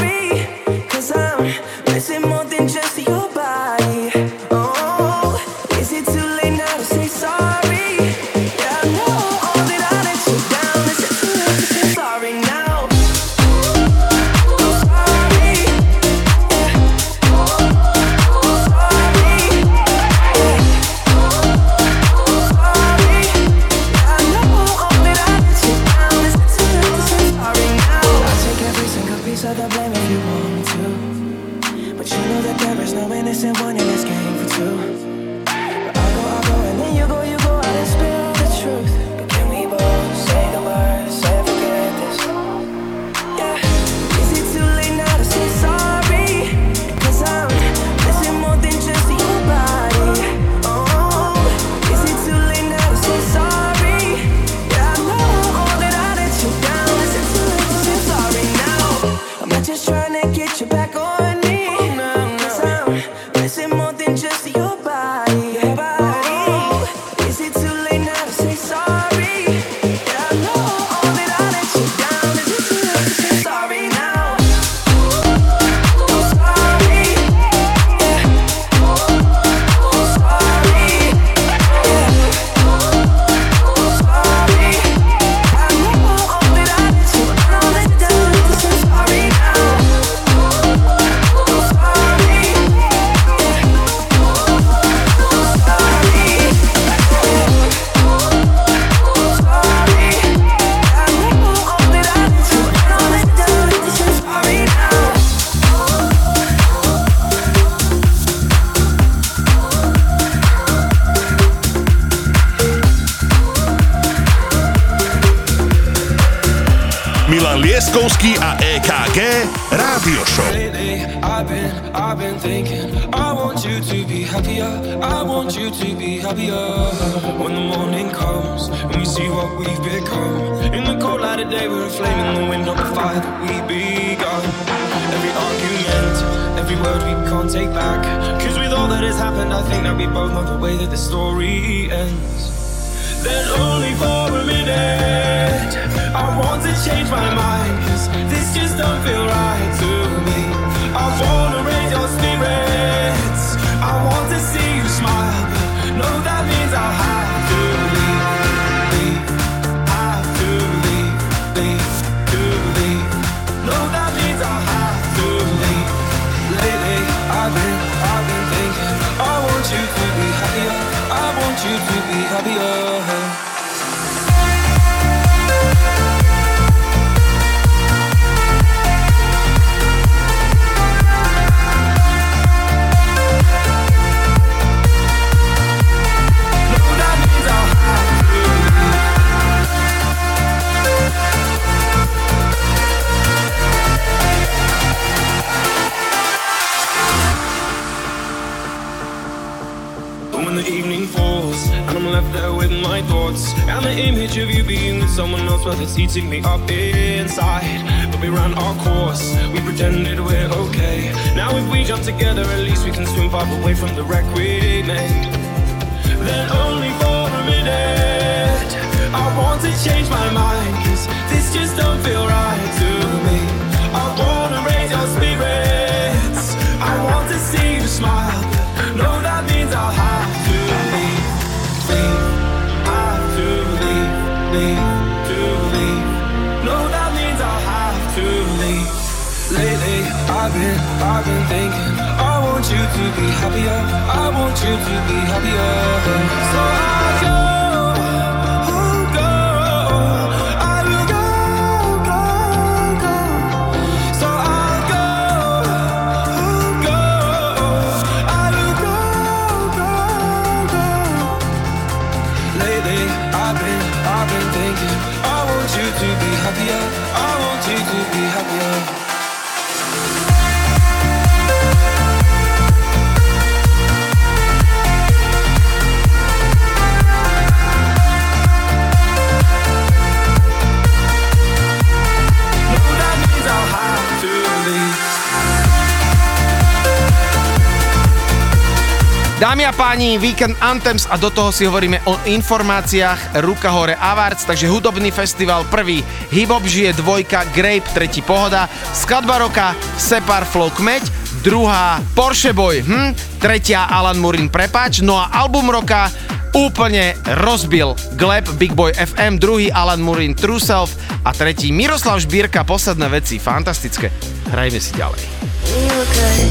Weekend Anthems a do toho si hovoríme o informáciách Ruka Hore Awards, takže hudobný festival prvý, Hip Hop žije dvojka, Grape tretí pohoda, skladba roka, Separ Flow Kmeď, druhá Porsche Boy, hm? tretia Alan Murin Prepač, no a album roka úplne rozbil Gleb Big Boy FM, druhý Alan Murin True Self a tretí Miroslav Žbírka, posledné veci, fantastické. Hrajme si ďalej. We were good,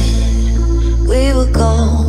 we were gold.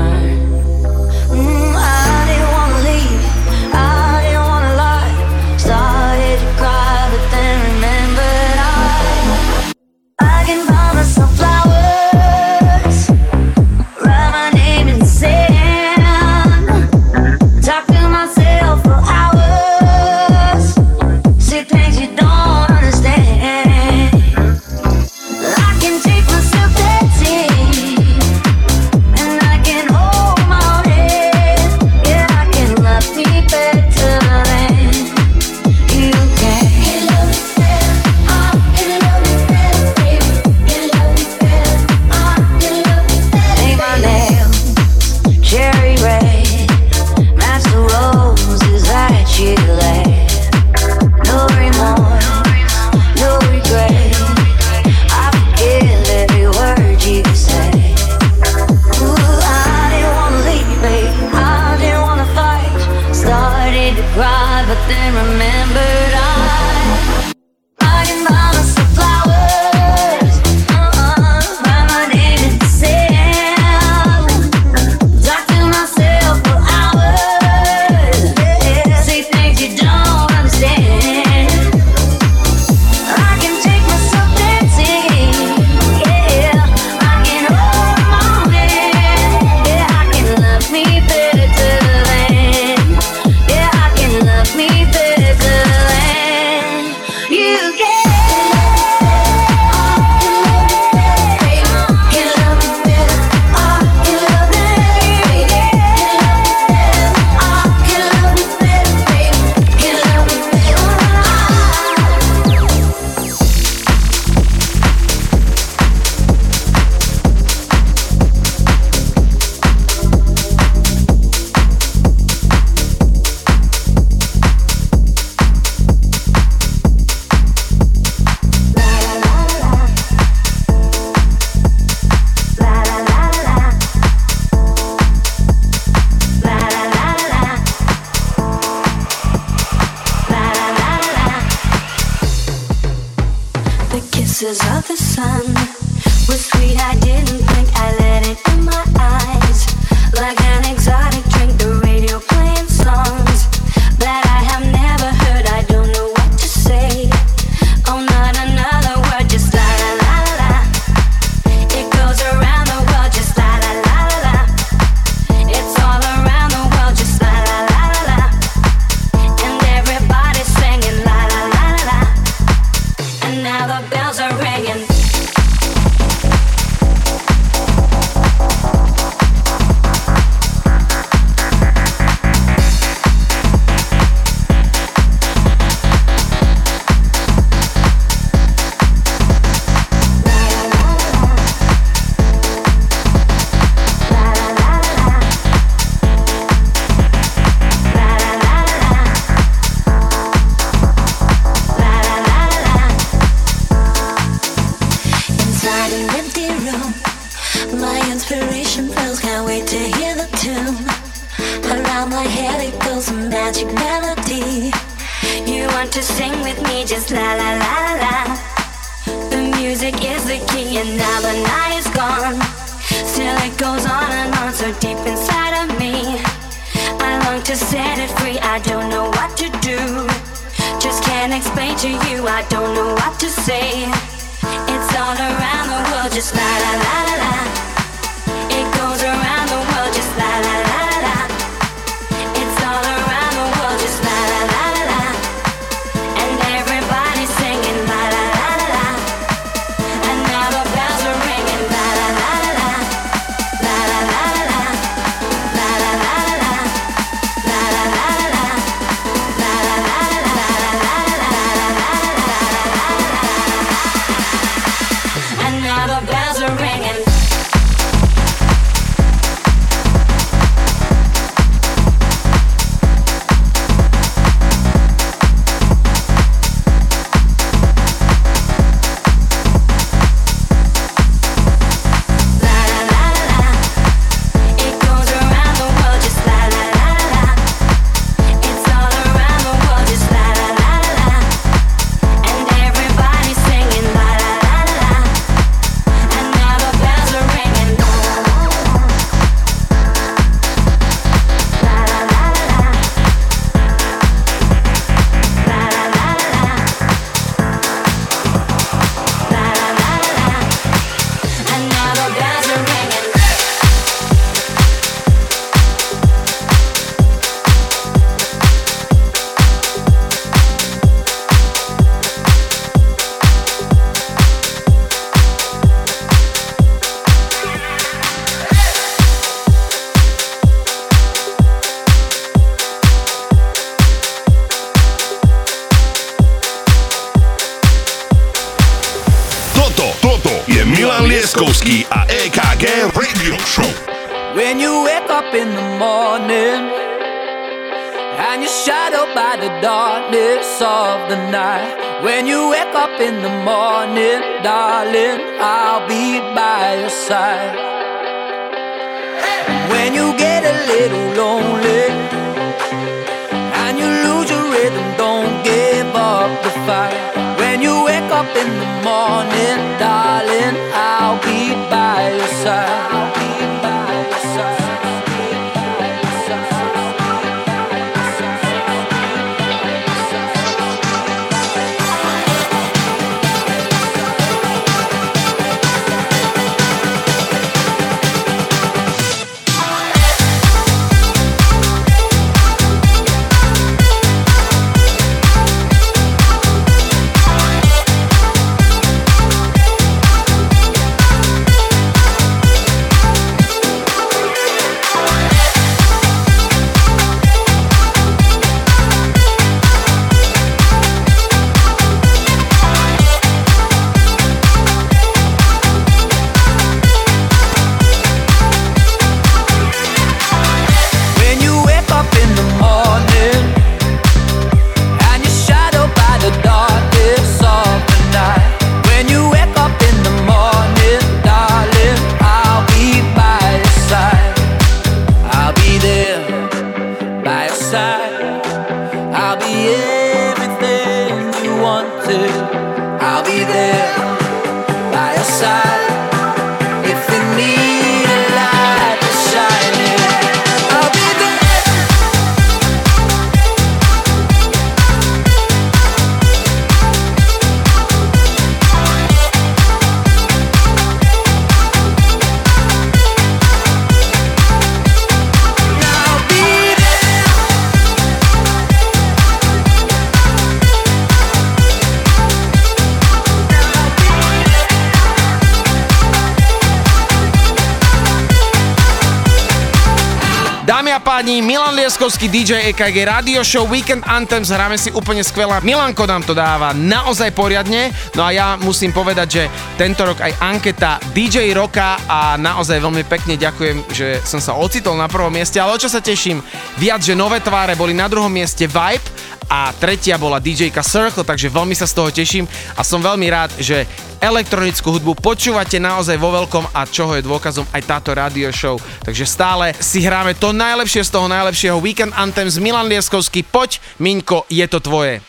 DJ EKG Radio Show Weekend Anthems, hráme si úplne skvelá. Milanko nám to dáva naozaj poriadne, no a ja musím povedať, že tento rok aj anketa DJ Roka a naozaj veľmi pekne ďakujem, že som sa ocitol na prvom mieste, ale o čo sa teším, viac, že nové tváre boli na druhom mieste Vibe a tretia bola DJka Circle, takže veľmi sa z toho teším a som veľmi rád, že elektronickú hudbu počúvate naozaj vo veľkom a čoho je dôkazom aj táto radio show. Takže stále si hráme to najlepšie z toho najlepšieho Weekend Anthem z Milan Lieskovský. Poď, Miňko, je to tvoje.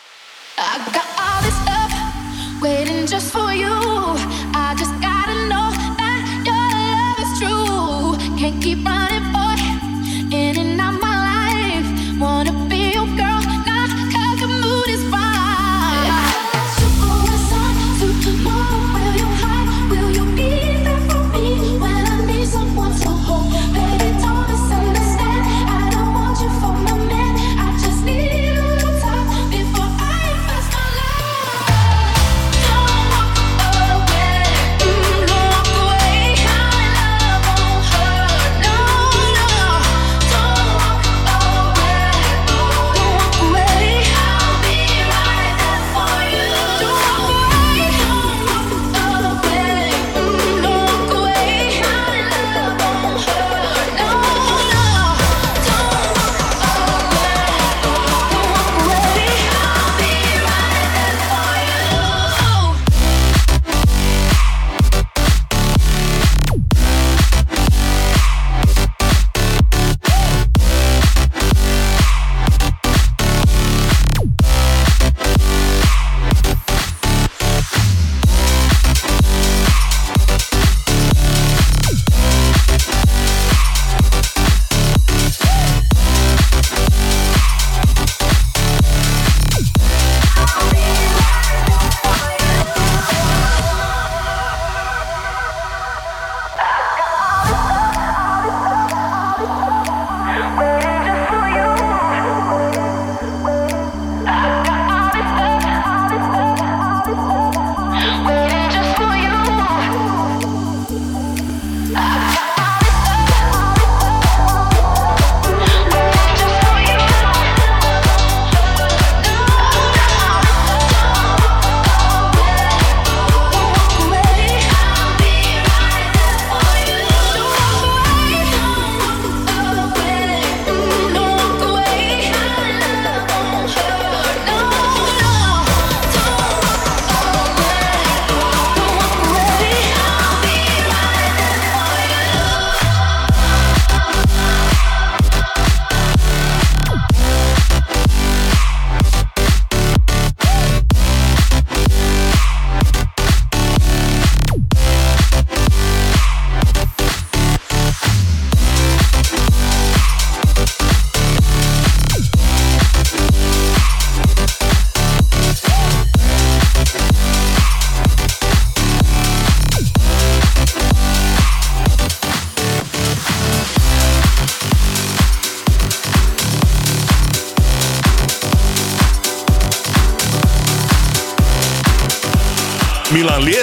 Keep running,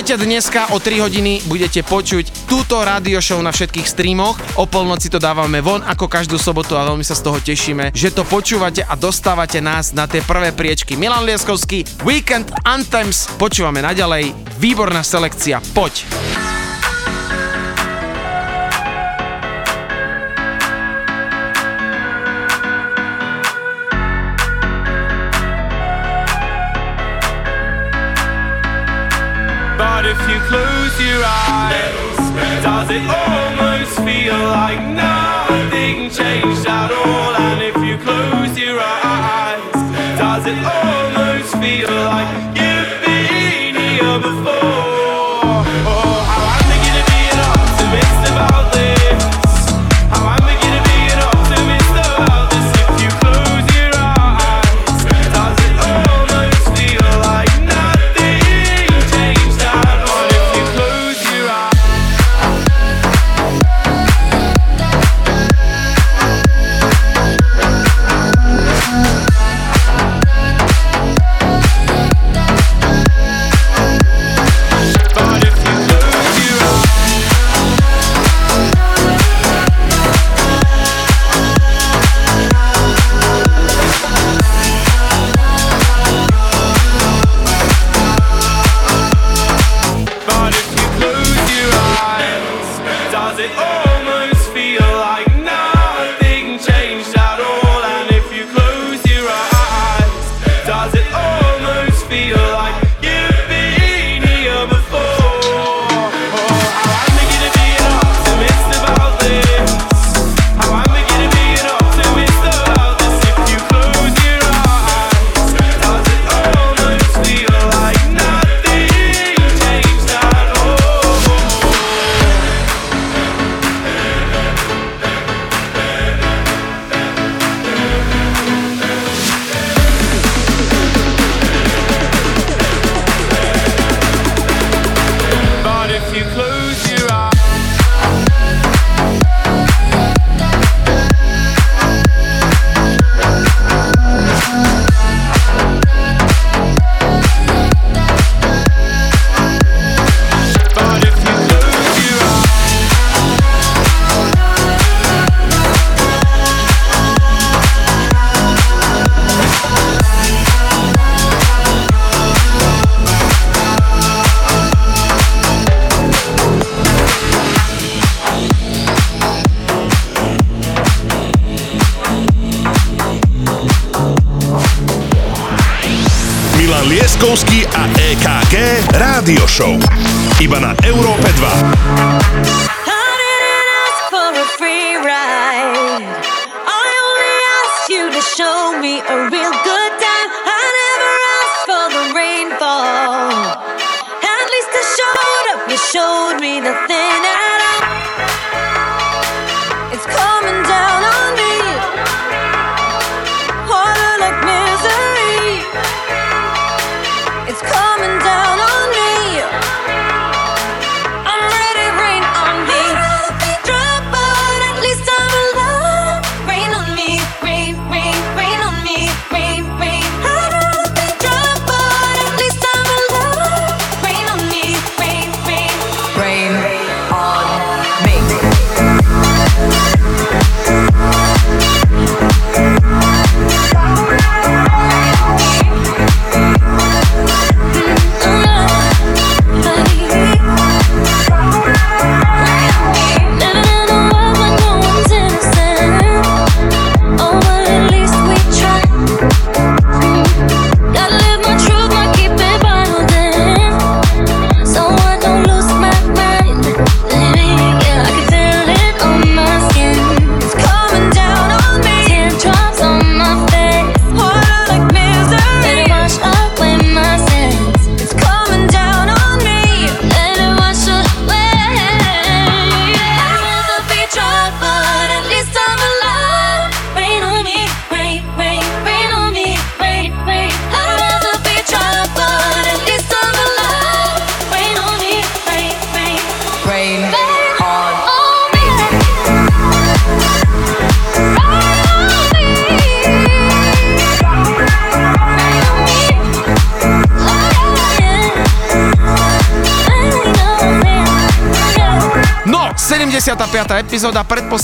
Počúvajte dneska o 3 hodiny, budete počuť túto radio show na všetkých streamoch. O polnoci to dávame von ako každú sobotu a veľmi sa z toho tešíme, že to počúvate a dostávate nás na tie prvé priečky. Milan Lieskovský, Weekend Anthems, počúvame naďalej. Výborná selekcia, poď. if you close your eyes? Does it almost feel like nothing changed at all? And if you close your eyes, does it almost feel like you've been here before?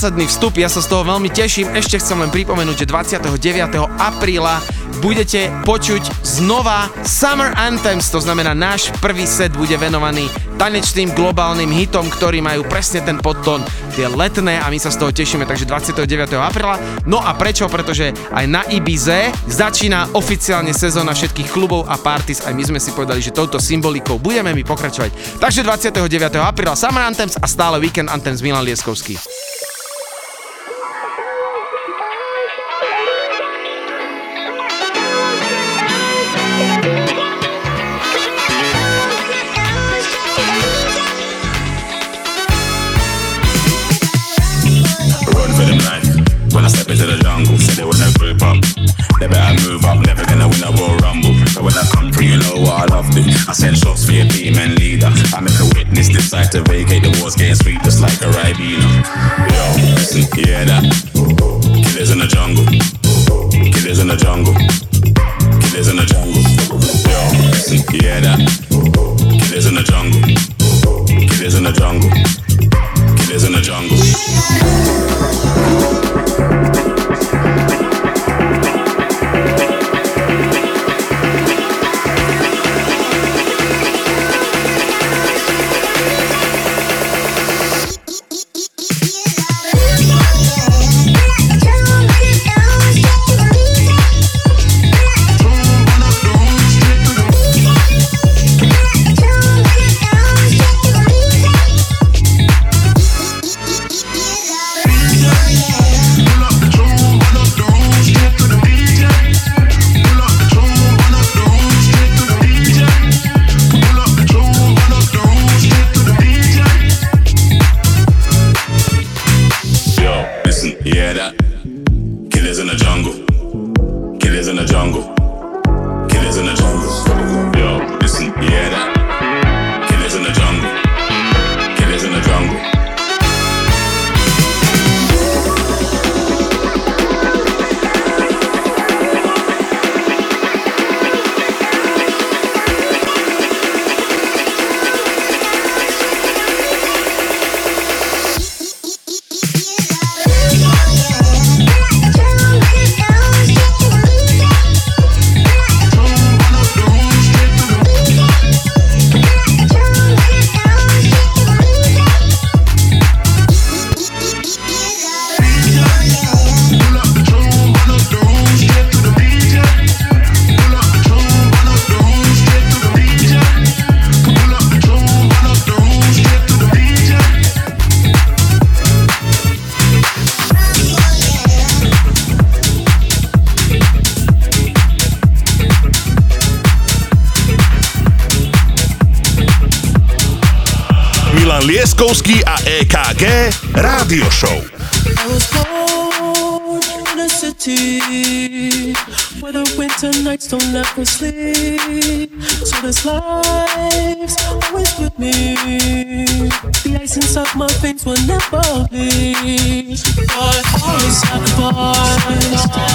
Predposledný vstup, ja sa z toho veľmi teším. Ešte chcem len pripomenúť, že 29. apríla budete počuť znova Summer Anthems, to znamená náš prvý set bude venovaný tanečným globálnym hitom, ktorí majú presne ten podtón, tie letné a my sa z toho tešíme, takže 29. apríla. No a prečo? Pretože aj na Ibize začína oficiálne sezóna všetkých klubov a parties, aj my sme si povedali, že touto symbolikou budeme my pokračovať. Takže 29. apríla Summer Anthems a stále Weekend Anthems Milan Lieskovský. You know I love to. I send shots for your team and leader. I make a witness decide to vacate the walls, getting sweet just like a Ribena. Yo, listen, hear that? Killers in the jungle. Killers in the jungle. Killers in the jungle. Yo, listen, hear that? Killers in the jungle. Killers in the jungle. Killers in the jungle. Liptovský a EKG Rádio Show. City, where the winter nights don't ever sleep. So this life's always with me. The ice inside my veins will never bleed. But I always sacrifice.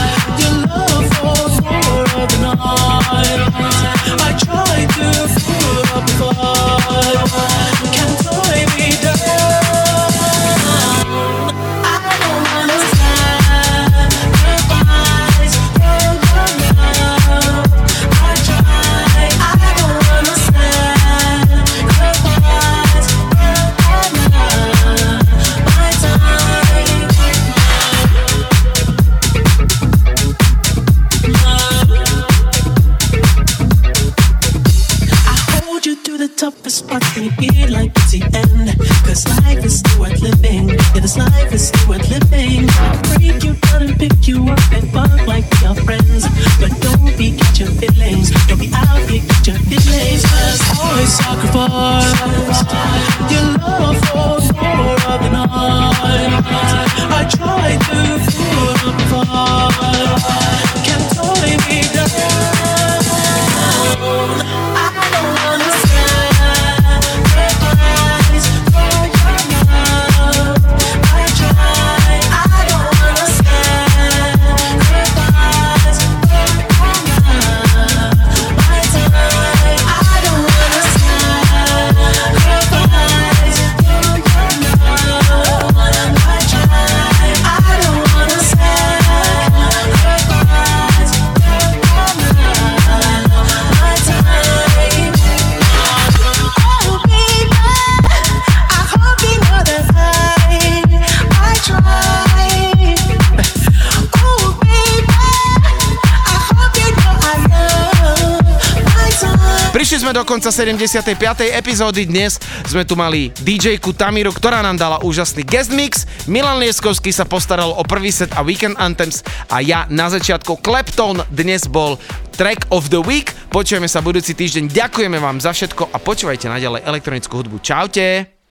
konca 75. epizódy dnes sme tu mali DJ-ku Tamiru, ktorá nám dala úžasný guest mix, Milan Lieskovský sa postaral o prvý set a Weekend Anthems a ja na začiatku Kleptone dnes bol Track of the Week. Počujeme sa budúci týždeň. Ďakujeme vám za všetko a počúvajte naďalej elektronickú hudbu. Čaute!